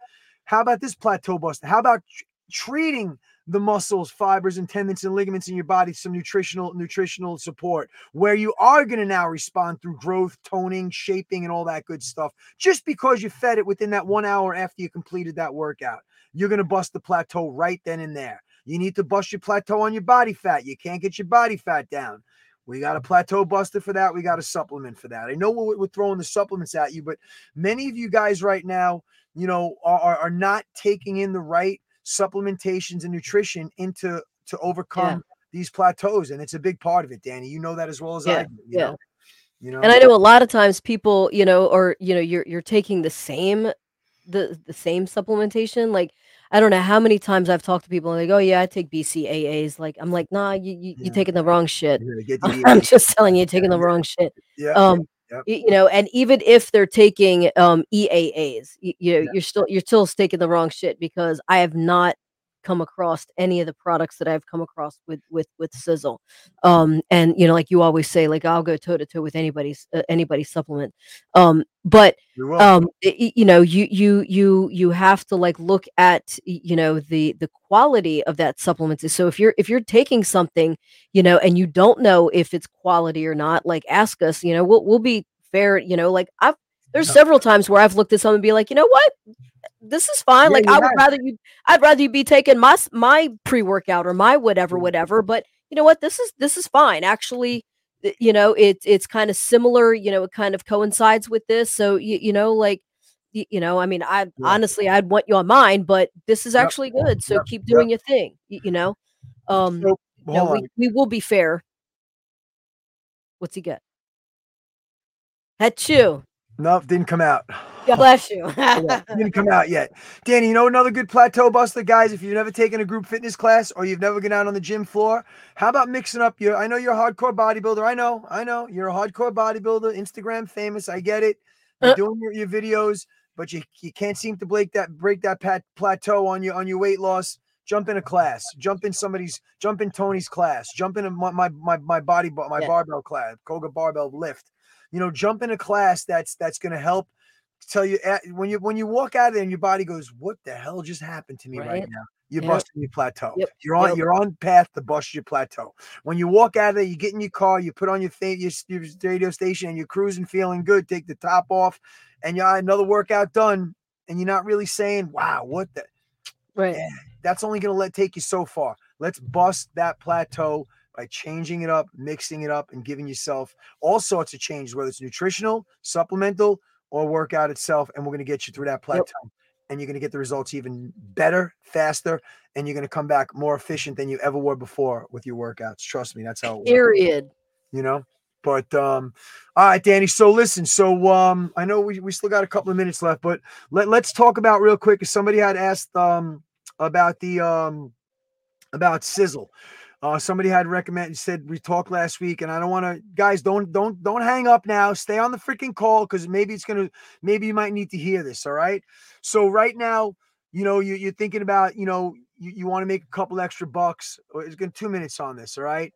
How about this plateau bust? How about tr- treating the muscles, fibers, and tendons and ligaments in your body some nutritional nutritional support where you are going to now respond through growth, toning, shaping, and all that good stuff just because you fed it within that one hour after you completed that workout. You're going to bust the plateau right then and there. You need to bust your plateau on your body fat. You can't get your body fat down. We got a plateau buster for that. We got a supplement for that. I know we're, we're throwing the supplements at you, but many of you guys right now, you know, are, are- are not taking in the right supplementations and nutrition into to overcome these plateaus, and it's a big part of it, Dani. You know that as well as I Yeah, do. You yeah. know, you know, And I know a lot of times people, you know, or you know, you're you're taking the same the the same supplementation. Like I don't know how many times I've talked to people and they go, "Yeah, I take BCAAs." Like I'm like, "Nah, you you Yeah. you're taking the wrong shit." You're gonna get <laughs> the I'm just telling you, you're taking the wrong shit. yeah, Um, yep. you know, and even if they're taking um EAAs, you, you know, Yeah. you're still you're still taking the wrong shit because I have not come across any of the products that I've come across with with with Sisel. Um, and you know, like you always say, like I'll go toe to toe with anybody's uh, anybody's supplement. Um, but um i- i- you know you you you you have to like look at you know the the quality of that supplement so if you're if you're taking something you know and you don't know if it's quality or not like ask us you know we'll, we'll be fair you know like i've there's several times where i've looked at something and be like you know what this is fine Yeah, like i would rather you i'd rather you be taking my my pre-workout or my whatever Mhm. whatever but you know what this is this is fine actually you know it, it's kind of similar you know it kind of coincides with this so you, you know like y- you know i mean i Yeah. honestly i'd want you on mine but this is Yep. actually good so Yep. keep Yep. doing your thing y- you know um So, you know, we, we will be fair what's he get Had you. Nope, didn't come out. God bless you. <laughs> Yeah, didn't come out yet. Dani, you know another good plateau buster, guys. If you've never taken a group fitness class or you've never gone out on the gym floor, how about mixing up your? I know you're a hardcore bodybuilder. I know, I know you're a hardcore bodybuilder, Instagram famous. I get it. You're Uh. doing your, your videos, but you you can't seem to break that break that pat, plateau on your on your weight loss. Jump in a class. Jump in somebody's. Jump in Tony's class. Jump in my my my, my body my Yeah. barbell class. Koga barbell lift. You know, jump in a class that's that's going to help tell you when you when you walk out of there and your body goes, "What the hell just happened to me right, Right. now?" You're Yep. busting your plateau. Yep. You're on Yep. you're on path to bust your plateau. When you walk out of there, you get in your car, you put on your fa- your, your radio station, and you're cruising, feeling good. Take the top off, and you got another workout done, and you're not really saying, "Wow, what the." right. That's only going to let take you so far. Let's bust that plateau by changing it up, mixing it up, and giving yourself all sorts of changes, whether it's nutritional, supplemental, or workout itself. And we're going to get you through that plateau. And you're going to get the results even better, faster, and you're going to come back more efficient than you ever were before with your workouts. Trust me, that's how it works Period. you know. But um, all right, Dani. So listen, so um, I know we, we still got a couple of minutes left, but let, let's talk about real quick. If somebody had asked um about the um about Sisel. Uh, somebody had recommended said we talked last week, and I don't want to, guys. Don't don't don't hang up now. Stay on the freaking call because maybe it's gonna, maybe you might need to hear this. All right. So right now, you know, you, you're thinking about, you know, you, you want to make a couple extra bucks. It's gonna two minutes on this. All right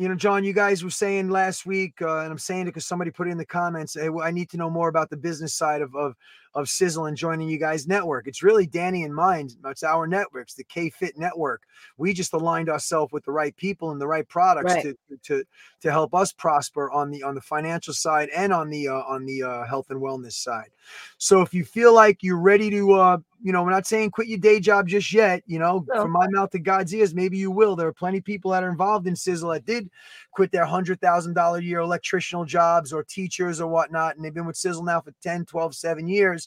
you know, Jon, you guys were saying last week, uh, and I'm saying it because somebody put it in the comments. Hey, I need to know more about the business side of of of Sisel and joining you guys' network. It's really Dani and mine. It's our networks, the K Fit network. We just aligned ourselves with the right people and the right products Right. to to to help us prosper on the on the financial side and on the uh, on the uh, health and wellness side. So if you feel like you're ready to, uh, you know, we're not saying quit your day job just yet. You know, No. from my mouth to God's ears, maybe you will. There are plenty of people that are involved in Sisel that did quit their hundred thousand dollar a year electricianal jobs or teachers or whatnot, and they've been with Sisel now for 10, 12, 7 years.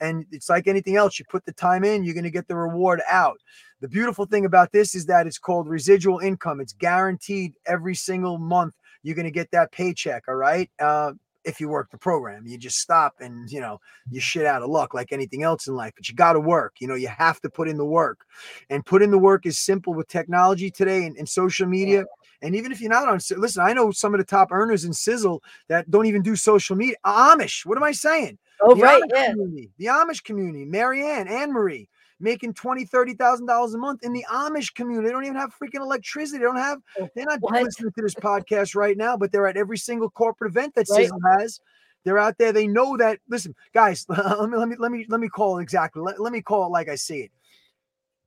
And it's like anything else, you put the time in, you're going to get the reward out. The beautiful thing about this is that it's called residual income. It's guaranteed every single month. You're going to get that paycheck. All right. Uh, if you work the program, you just stop and you know you shit out of luck like anything else in life. But you got to work. You know you have to put in the work, and put in the work is simple with technology today and, and social media. And even if you're not on, listen, I know some of the top earners in Sisel that don't even do social media. Amish. What am I saying? Oh, the right. Amish Yeah. community, the Amish community, Marianne, Anne Marie, making twenty, thirty thousand dollars a month in the Amish community. They don't even have freaking electricity. They don't have. Oh, They're not what? listening to this podcast right now, but they're at every single corporate event that Right. Sisel has. They're out there. They know that. Listen, guys, <laughs> let me let me let me let me call it exactly. Let, let me call it like I see it.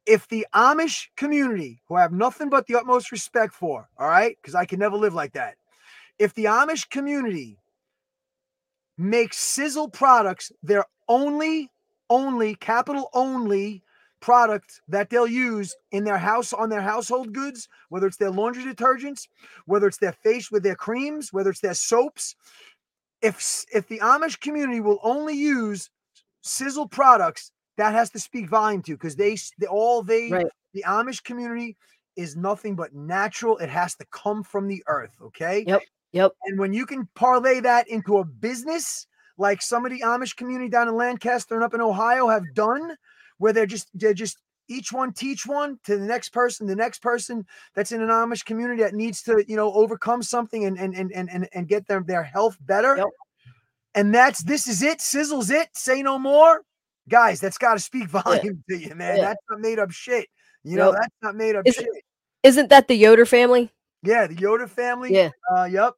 If the Amish community, who I have nothing but the utmost respect for, all right, because I can never live like that. If the Amish community makes Sisel products their only, only capital only product that they'll use in their house on their household goods, whether it's their laundry detergents, whether it's their face with their creams, whether it's their soaps. If if the Amish community will only use Sisel products, that has to speak volume to because they, they all they Right. the Amish community is nothing but natural. It has to come from the earth. Okay. Yep. Yep. And when you can parlay that into a business, like some of the Amish community down in Lancaster and up in Ohio have done, where they're just they're just each one teach one to the next person, the next person that's in an Amish community that needs to, you know, overcome something and and and and, and, get their, their health better. Yep. And that's this is it, Sisel's it, say no more. Guys, that's got to speak <laughs> volume to you, man. Yeah. That's not made up shit. You know, that's not made up Is shit. it- Isn't that the Yoder family? Yeah, the Yoder family. Yeah. Uh, yep.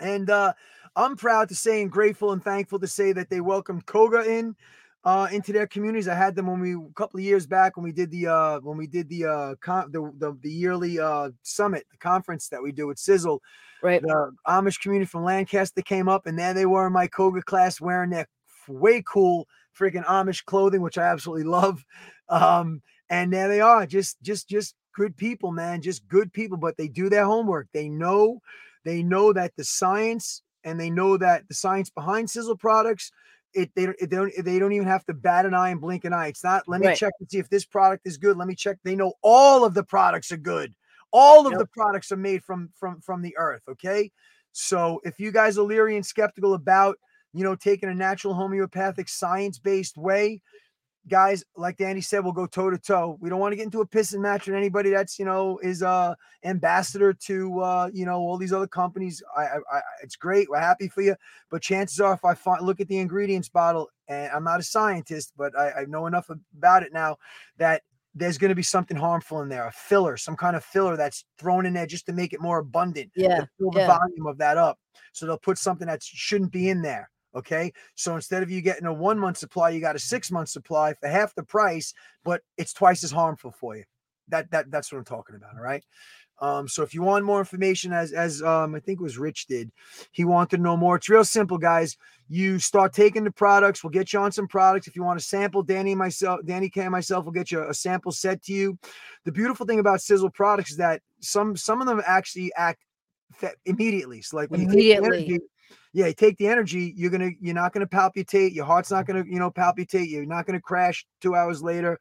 And uh, I'm proud to say and grateful and thankful to say that they welcomed Koga in uh, into their communities. I had them when we a couple of years back when we did the uh, when we did the uh, con- the, the the yearly uh, summit, the conference that we do with Sisel. Right. The Amish community from Lancaster came up, and there they were in my Koga class wearing their way cool freaking Amish clothing, which I absolutely love. Um, and there they are, just just just good people, man, just good people. But they do their homework. They know, they know that the science, and they know that the science behind Sisel products. It they don't, it, they don't they don't even have to bat an eye and blink an eye. It's not. Let me Right. check and see if this product is good. Let me check. They know all of the products are good. All of Yep. the products are made from from from the earth. Okay, So if you guys are leery and skeptical about, you know, taking a natural homeopathic science based way, guys, like Dani said, we'll go toe to toe. We don't want to get into a piss and match with anybody that's, you know, is uh ambassador to uh, you know, all these other companies. I, I, I it's great. We're happy for you. But chances are if I find look at the ingredients bottle, and I'm not a scientist, but I, I know enough about it now that there's going to be something harmful in there, a filler, some kind of filler that's thrown in there just to make it more abundant. Yeah. to Fill the yeah. volume of that up. So they'll put something that shouldn't be in there. Okay. So instead of you getting a one month supply, you got a six month supply for half the price, but it's twice as harmful for you. That that that's what I'm talking about. All right. Um, so if you want more information, as as um, I think it was Rich did, he wanted to know more. It's real simple, guys. You start taking the products. We'll get you on some products. If you want to sample, Dani and myself, Dani K and myself will get you a sample set to you. The beautiful thing about Sisel products is that some some of them actually act immediately. So like when immediately. you take energy, yeah, take the energy, you're gonna you're not gonna palpitate, your heart's not gonna, you know, palpitate, you're not gonna crash two hours later.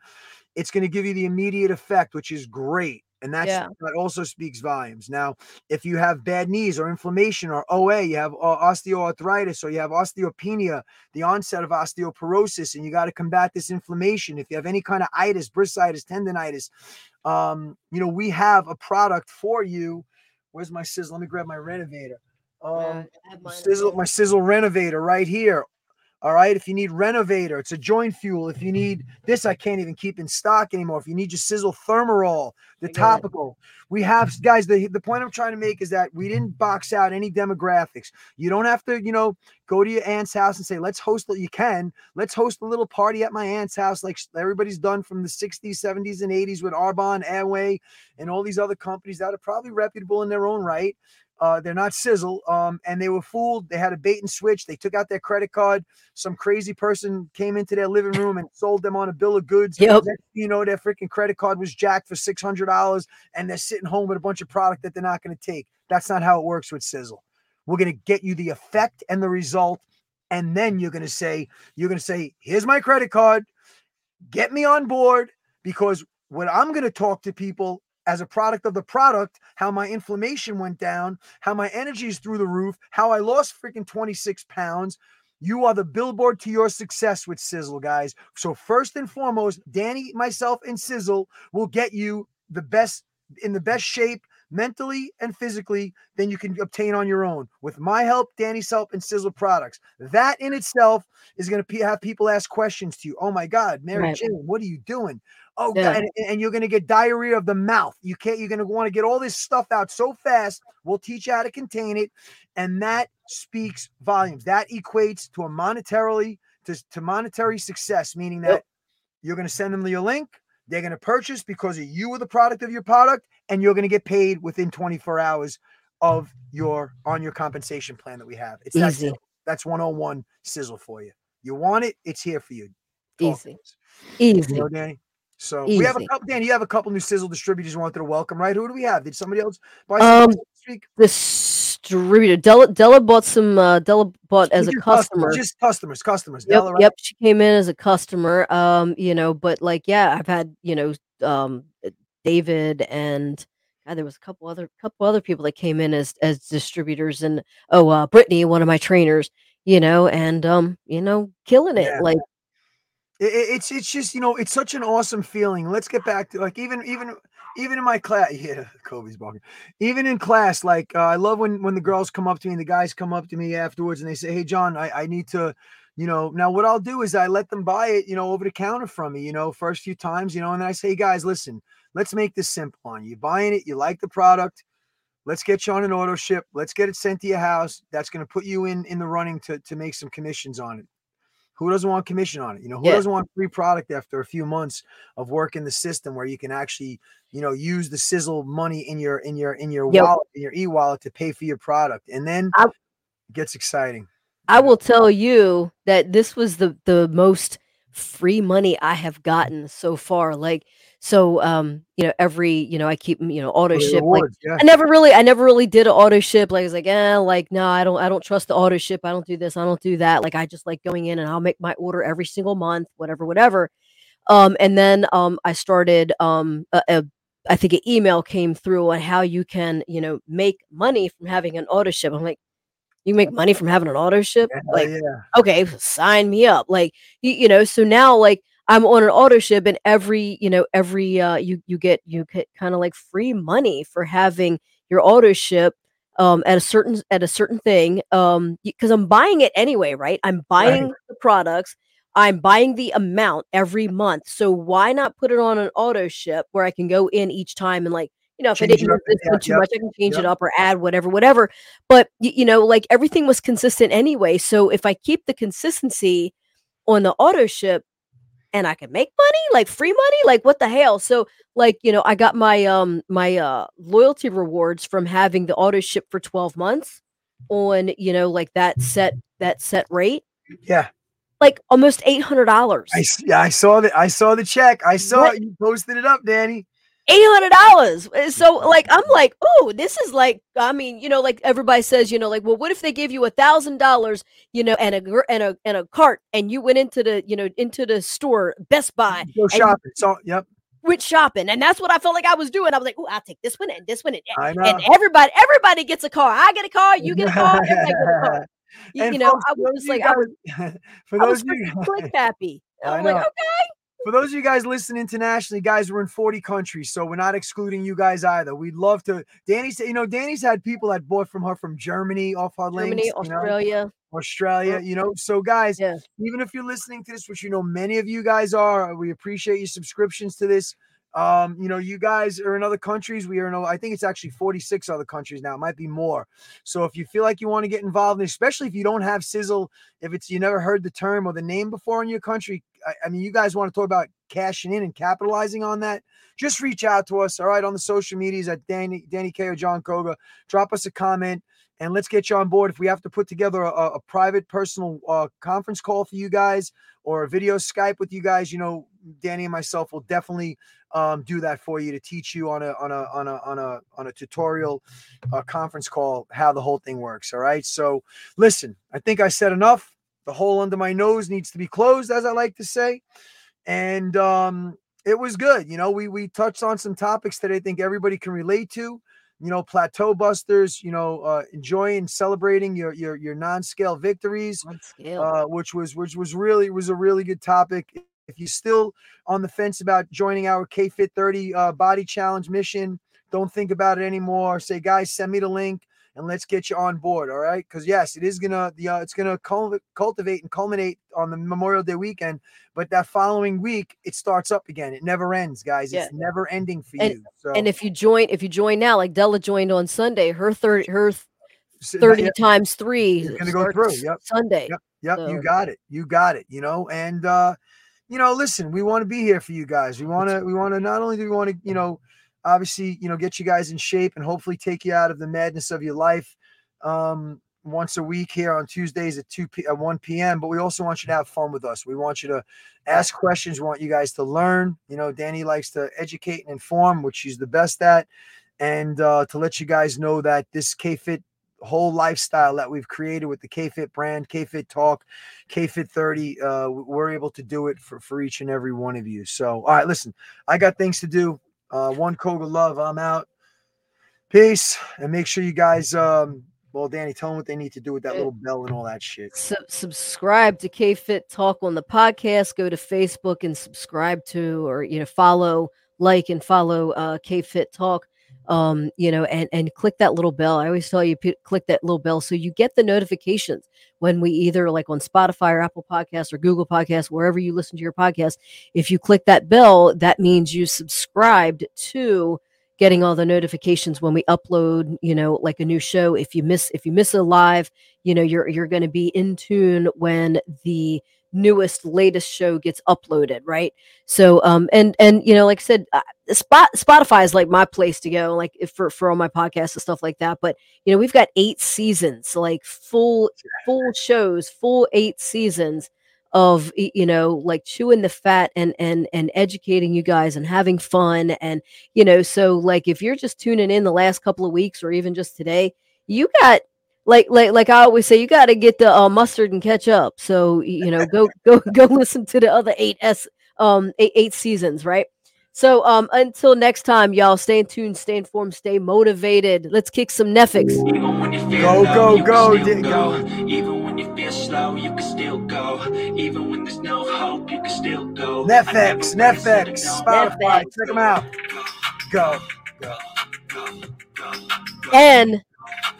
It's gonna give you the immediate effect, which is great. And that's Yeah. that also speaks volumes. Now, if you have bad knees or inflammation or OA, you have osteoarthritis or you have osteopenia, the onset of osteoporosis, and you got to combat this inflammation. If you have any kind of itis, bursitis, tendonitis, um, you know, we have a product for you. Where's my Sisel? Let me grab my renovator. Um, Sisel, my Sisel renovator right here. All right. If you need renovator, it's a joint fuel. If you need this, I can't even keep in stock anymore. If you need your Sisel thermarol, the I get it. topical, we have guys. The, the point I'm trying to make is that we didn't box out any demographics. You don't have to, you know, go to your aunt's house and say, let's host you can. Let's host a little party at my aunt's house, like everybody's done from the 60s, 70s, and 80s with Arbonne, Amway, and all these other companies that are probably reputable in their own right. Uh, they're not Sisel. Um, and they were fooled. They had a bait and switch. They took out their credit card. Some crazy person came into their living room and sold them on a bill of goods. Yep. You know, their freaking credit card was jacked for six hundred dollars, and they're sitting home with a bunch of product that they're not going to take. That's not how it works with Sisel. We're going to get you the effect and the result, and then you're going to say, you're going to say, here's my credit card, get me on board, because when I'm going to talk to people as a product of the product, how my inflammation went down, how my energy is through the roof, how I lost freaking 26 pounds. You are the billboard to your success with Sisel, guys. So, first and foremost, Dani, myself, and Sisel will get you the best in the best shape mentally and physically than you can obtain on your own with my help, Dani's help, and Sisel products. That in itself is going to have people ask questions to you. Oh my God, Mary Right. Jane, what are you doing? Oh, Yeah. God, and, and you're going to get diarrhea of the mouth. You can't, you're going to want to get all this stuff out so fast. We'll teach you how to contain it. And that speaks volumes. That equates to a monetarily, to, to monetary success, meaning that Yep. you're going to send them your link. They're going to purchase because of you or the product of your product, and you're going to get paid within 24 hours of your on your compensation plan that we have. It's Easy. simple. That's 101 Sisel for you. You want it, it's here for you. Talk Easy. Easy. You know, Dani. So we have a couple. Dani, you have a couple new Sisel distributors you wanted to welcome, right? Who do we have? Did somebody else buy Um, this week? Distributor Della Della bought some uh Della bought as a customer. just customers, customers. Yep, Della, right? yep. She came in as a customer. Um, you know, but like, yeah, I've had, you know, um David and God, there was a couple other couple other people that came in as as distributors and oh uh Brittany, one of my trainers, you know, and um, you know, killing it. Yeah. Like It- it- it's it's just you know it's such an awesome feeling. Let's get back to like even even even in my class. <laughs> Yeah, Kobe's barking. Even in class, like uh, I love when when the girls come up to me and the guys come up to me afterwards and they say, "Hey, Jon, I I need to." You know, now what I'll do is I let them buy it, you know, over the counter from me, you know, first few times, you know, and then I say, hey guys, listen, let's make this simple on you. You're buying it, you like the product, let's get you on an auto ship, let's get it sent to your house. That's going to put you in in the running to to make some commissions on it. Who doesn't want commission on it? You know, who Yeah. doesn't want free product after a few months of working the system where you can actually, you know, use the Sisel money in your in your in your Yep. wallet, in your e-wallet to pay for your product. And then I- it gets exciting. I will tell you that this was the the most free money I have gotten so far. Like so um, you know, every, you know, I keep, you know, auto the ship like yeah. I never really I never really did an auto ship. Like I was like, eh, like no, I don't I don't trust the auto ship. I don't do this, I don't do that. Like I just like going in and I'll make my order every single month, whatever, whatever. Um, and then um I started um a, a I think an email came through on how you can, you know, make money from having an auto ship. I'm like, you make money from having an auto ship? Yeah, like, yeah. okay, sign me up. Like, you, you know, so now like I'm on an auto ship and every, you know, every uh you you get you get kind of like free money for having your auto ship um at a certain at a certain thing um because I'm buying it anyway, right? I'm buying the products. I'm buying the amount every month. So why not put it on an auto ship where I can go in each time and like you know, if Change I didn't use this one too yep, much, I can change it up or add whatever, whatever. But you know, like everything was consistent anyway. So if I keep the consistency on the auto ship and I can make money, like free money, like what the hell? So like, you know, I got my um my uh loyalty rewards from having the auto ship for 12 months on, you know, like that set that set rate, Yeah. like almost $800. I, s- yeah, I saw the I saw the check. I saw What? it. You posted it up, Dani. Eight hundred dollars. Uh, So like I'm like, oh, this is like I mean, you know, like everybody says, you know, like, well, what if they give you a thousand dollars, you know, and a and a and a cart, and you went into the, you know, into the store, Best Buy, Go shopping. So yep. went shopping, and that's what I felt like I was doing. I was like, oh, I'll take this one and this one, and, and everybody, everybody gets a car. I get a car, you get a car, everybody gets a car. <laughs> You, you know, I was those just of you like, I was, guys- <laughs> for I those was you freaking click happy. I I'm like, okay, for those of you guys listening internationally, guys, we're in 40 countries, so we're not excluding you guys either. We'd love to. Dani said, you know, Dani's had people that bought from her from Germany off our Germany, links, you know, Australia, Australia, you know. So, guys, yeah, even if you're listening to this, which you know many of you guys are, we appreciate your subscriptions to this. Um, you know, you guys are in other countries. We are in, I think it's actually 46 other countries now. It might be more. So if you feel like you want to get involved, especially if you don't have Sisel, if it's you never heard the term or the name before in your country, I, I mean, you guys want to talk about cashing in and capitalizing on that, just reach out to us. All right, on the social medias at Dani, Dani K or Jon Koga. Drop us a comment and let's get you on board. If we have to put together a, a private personal uh, conference call for you guys or a video Skype with you guys, you know, Dani and myself will definitely um, do that for you to teach you on a on a on a on a on a tutorial uh, conference call how the whole thing works. All right. So listen, I think I said enough. The hole under my nose needs to be closed, as I like to say, and um, it was good. You know, we we touched on some topics that I think everybody can relate to you know, plateau busters, you know, uh, enjoying, celebrating your your your non-scale victories, uh, which was which was really was a really good topic. If you're still on the fence about joining our K Fit 30 uh, body challenge mission, don't think about it anymore. Say, guys, send me the link and let's get you on board. All right, because yes, it is gonna the uh, it's gonna cul- cultivate and culminate on the Memorial Day weekend, but that following week it starts up again. It never ends, guys. Yeah. It's never ending for And- you. So and if you join, if you join now, like Della joined on Sunday, her thirty, her so that- thirty yeah, times three It's gonna go through, yep. Sunday. Yep, Yep, you got it. You got it. You know, and uh, you know, listen, we want to be here for you guys. We want to, we want to not only do we want to, you know, obviously, you know, get you guys in shape and hopefully take you out of the madness of your life. Um, once a week here on Tuesdays at 2 p at 1 p.m. But we also want you to have fun with us. We want you to ask questions. We want you guys to learn. You know, Dani likes to educate and inform, which she's the best at. And uh, to let you guys know that this K Fit whole lifestyle that we've created with the K-Fit brand, K-Fit Talk, K-Fit 30, uh, we're able to do it for, for each and every one of you. So, all right, listen, I got things to do. Uh, one Koga love, I'm out. Peace. And make sure you guys, um, well, Dani, tell them what they need to do with that little bell and all that shit. Su- subscribe to K Fit Talk on the podcast. Go to Facebook and subscribe to, or you know, follow, like, and follow uh, K Fit Talk. Um, you know, and and click that little bell. I always tell you, p- click that little bell so you get the notifications when we either like on Spotify or Apple Podcasts or Google Podcasts, wherever you listen to your podcast. If you click that bell, that means you subscribed to getting all the notifications when we upload you know like a new show if you miss if you miss a live you know you're you're going to be in tune when the newest latest show gets uploaded right? So um and and you know like i said uh, spot spotify is like my place to go like if for for all my podcasts and stuff like that but you know we've got eight seasons like full full shows full eight seasons of you know like chewing the fat and and and educating you guys and having fun and you know so like if you're just tuning in the last couple of weeks or even just today you got like like like i always say you got to get the uh, mustard and catch up so you know go go <laughs> go listen to the other eight s um eight, eight seasons right So um until next time, y'all stay in tune, stay informed, stay motivated. Let's kick some Netflix. Even when Go, low, go, you can go, still go. Even when you feel slow, you can still go. Even when there's no hope, you can still go. I Netflix, never really Netflix. Spotify, check them out. Go. Go, go, go, go. And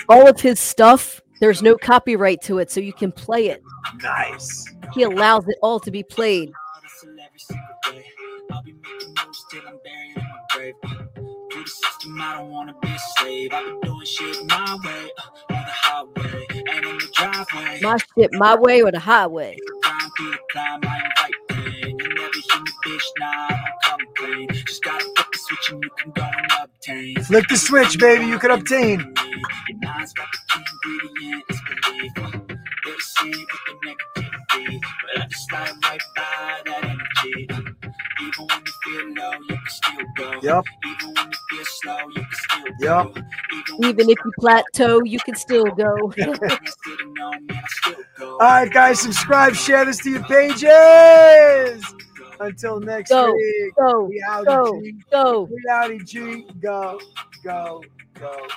all of his stuff, there's no copyright to it, so you can play it. Nice. He allows it all to be played. hustle every single day. I'll be making moves till I'm buried in my grave. Through the system, I don't wanna be a slave. I've been doing shit my way, uh, on the highway, and in the driveway. My shit, my way or the highway. Grind through the climb, I invite pain. You never hear me, bitch, nah, I don't complain. Just gotta flip the switch and you can go and Flip the switch, baby. You can obtain. Your mind's got the key ingredient, it's belief. They see with the negativity, but I just slide right by that energy. Even when you feel low, you can still go. Yep. Even when you feel slow, you can still Yep. Even, Even if you plateau, you can still go. <laughs> All right, guys, subscribe, share this to your pages. Until next Go, week. Go, We out, go, G. go. G. Go, go, go.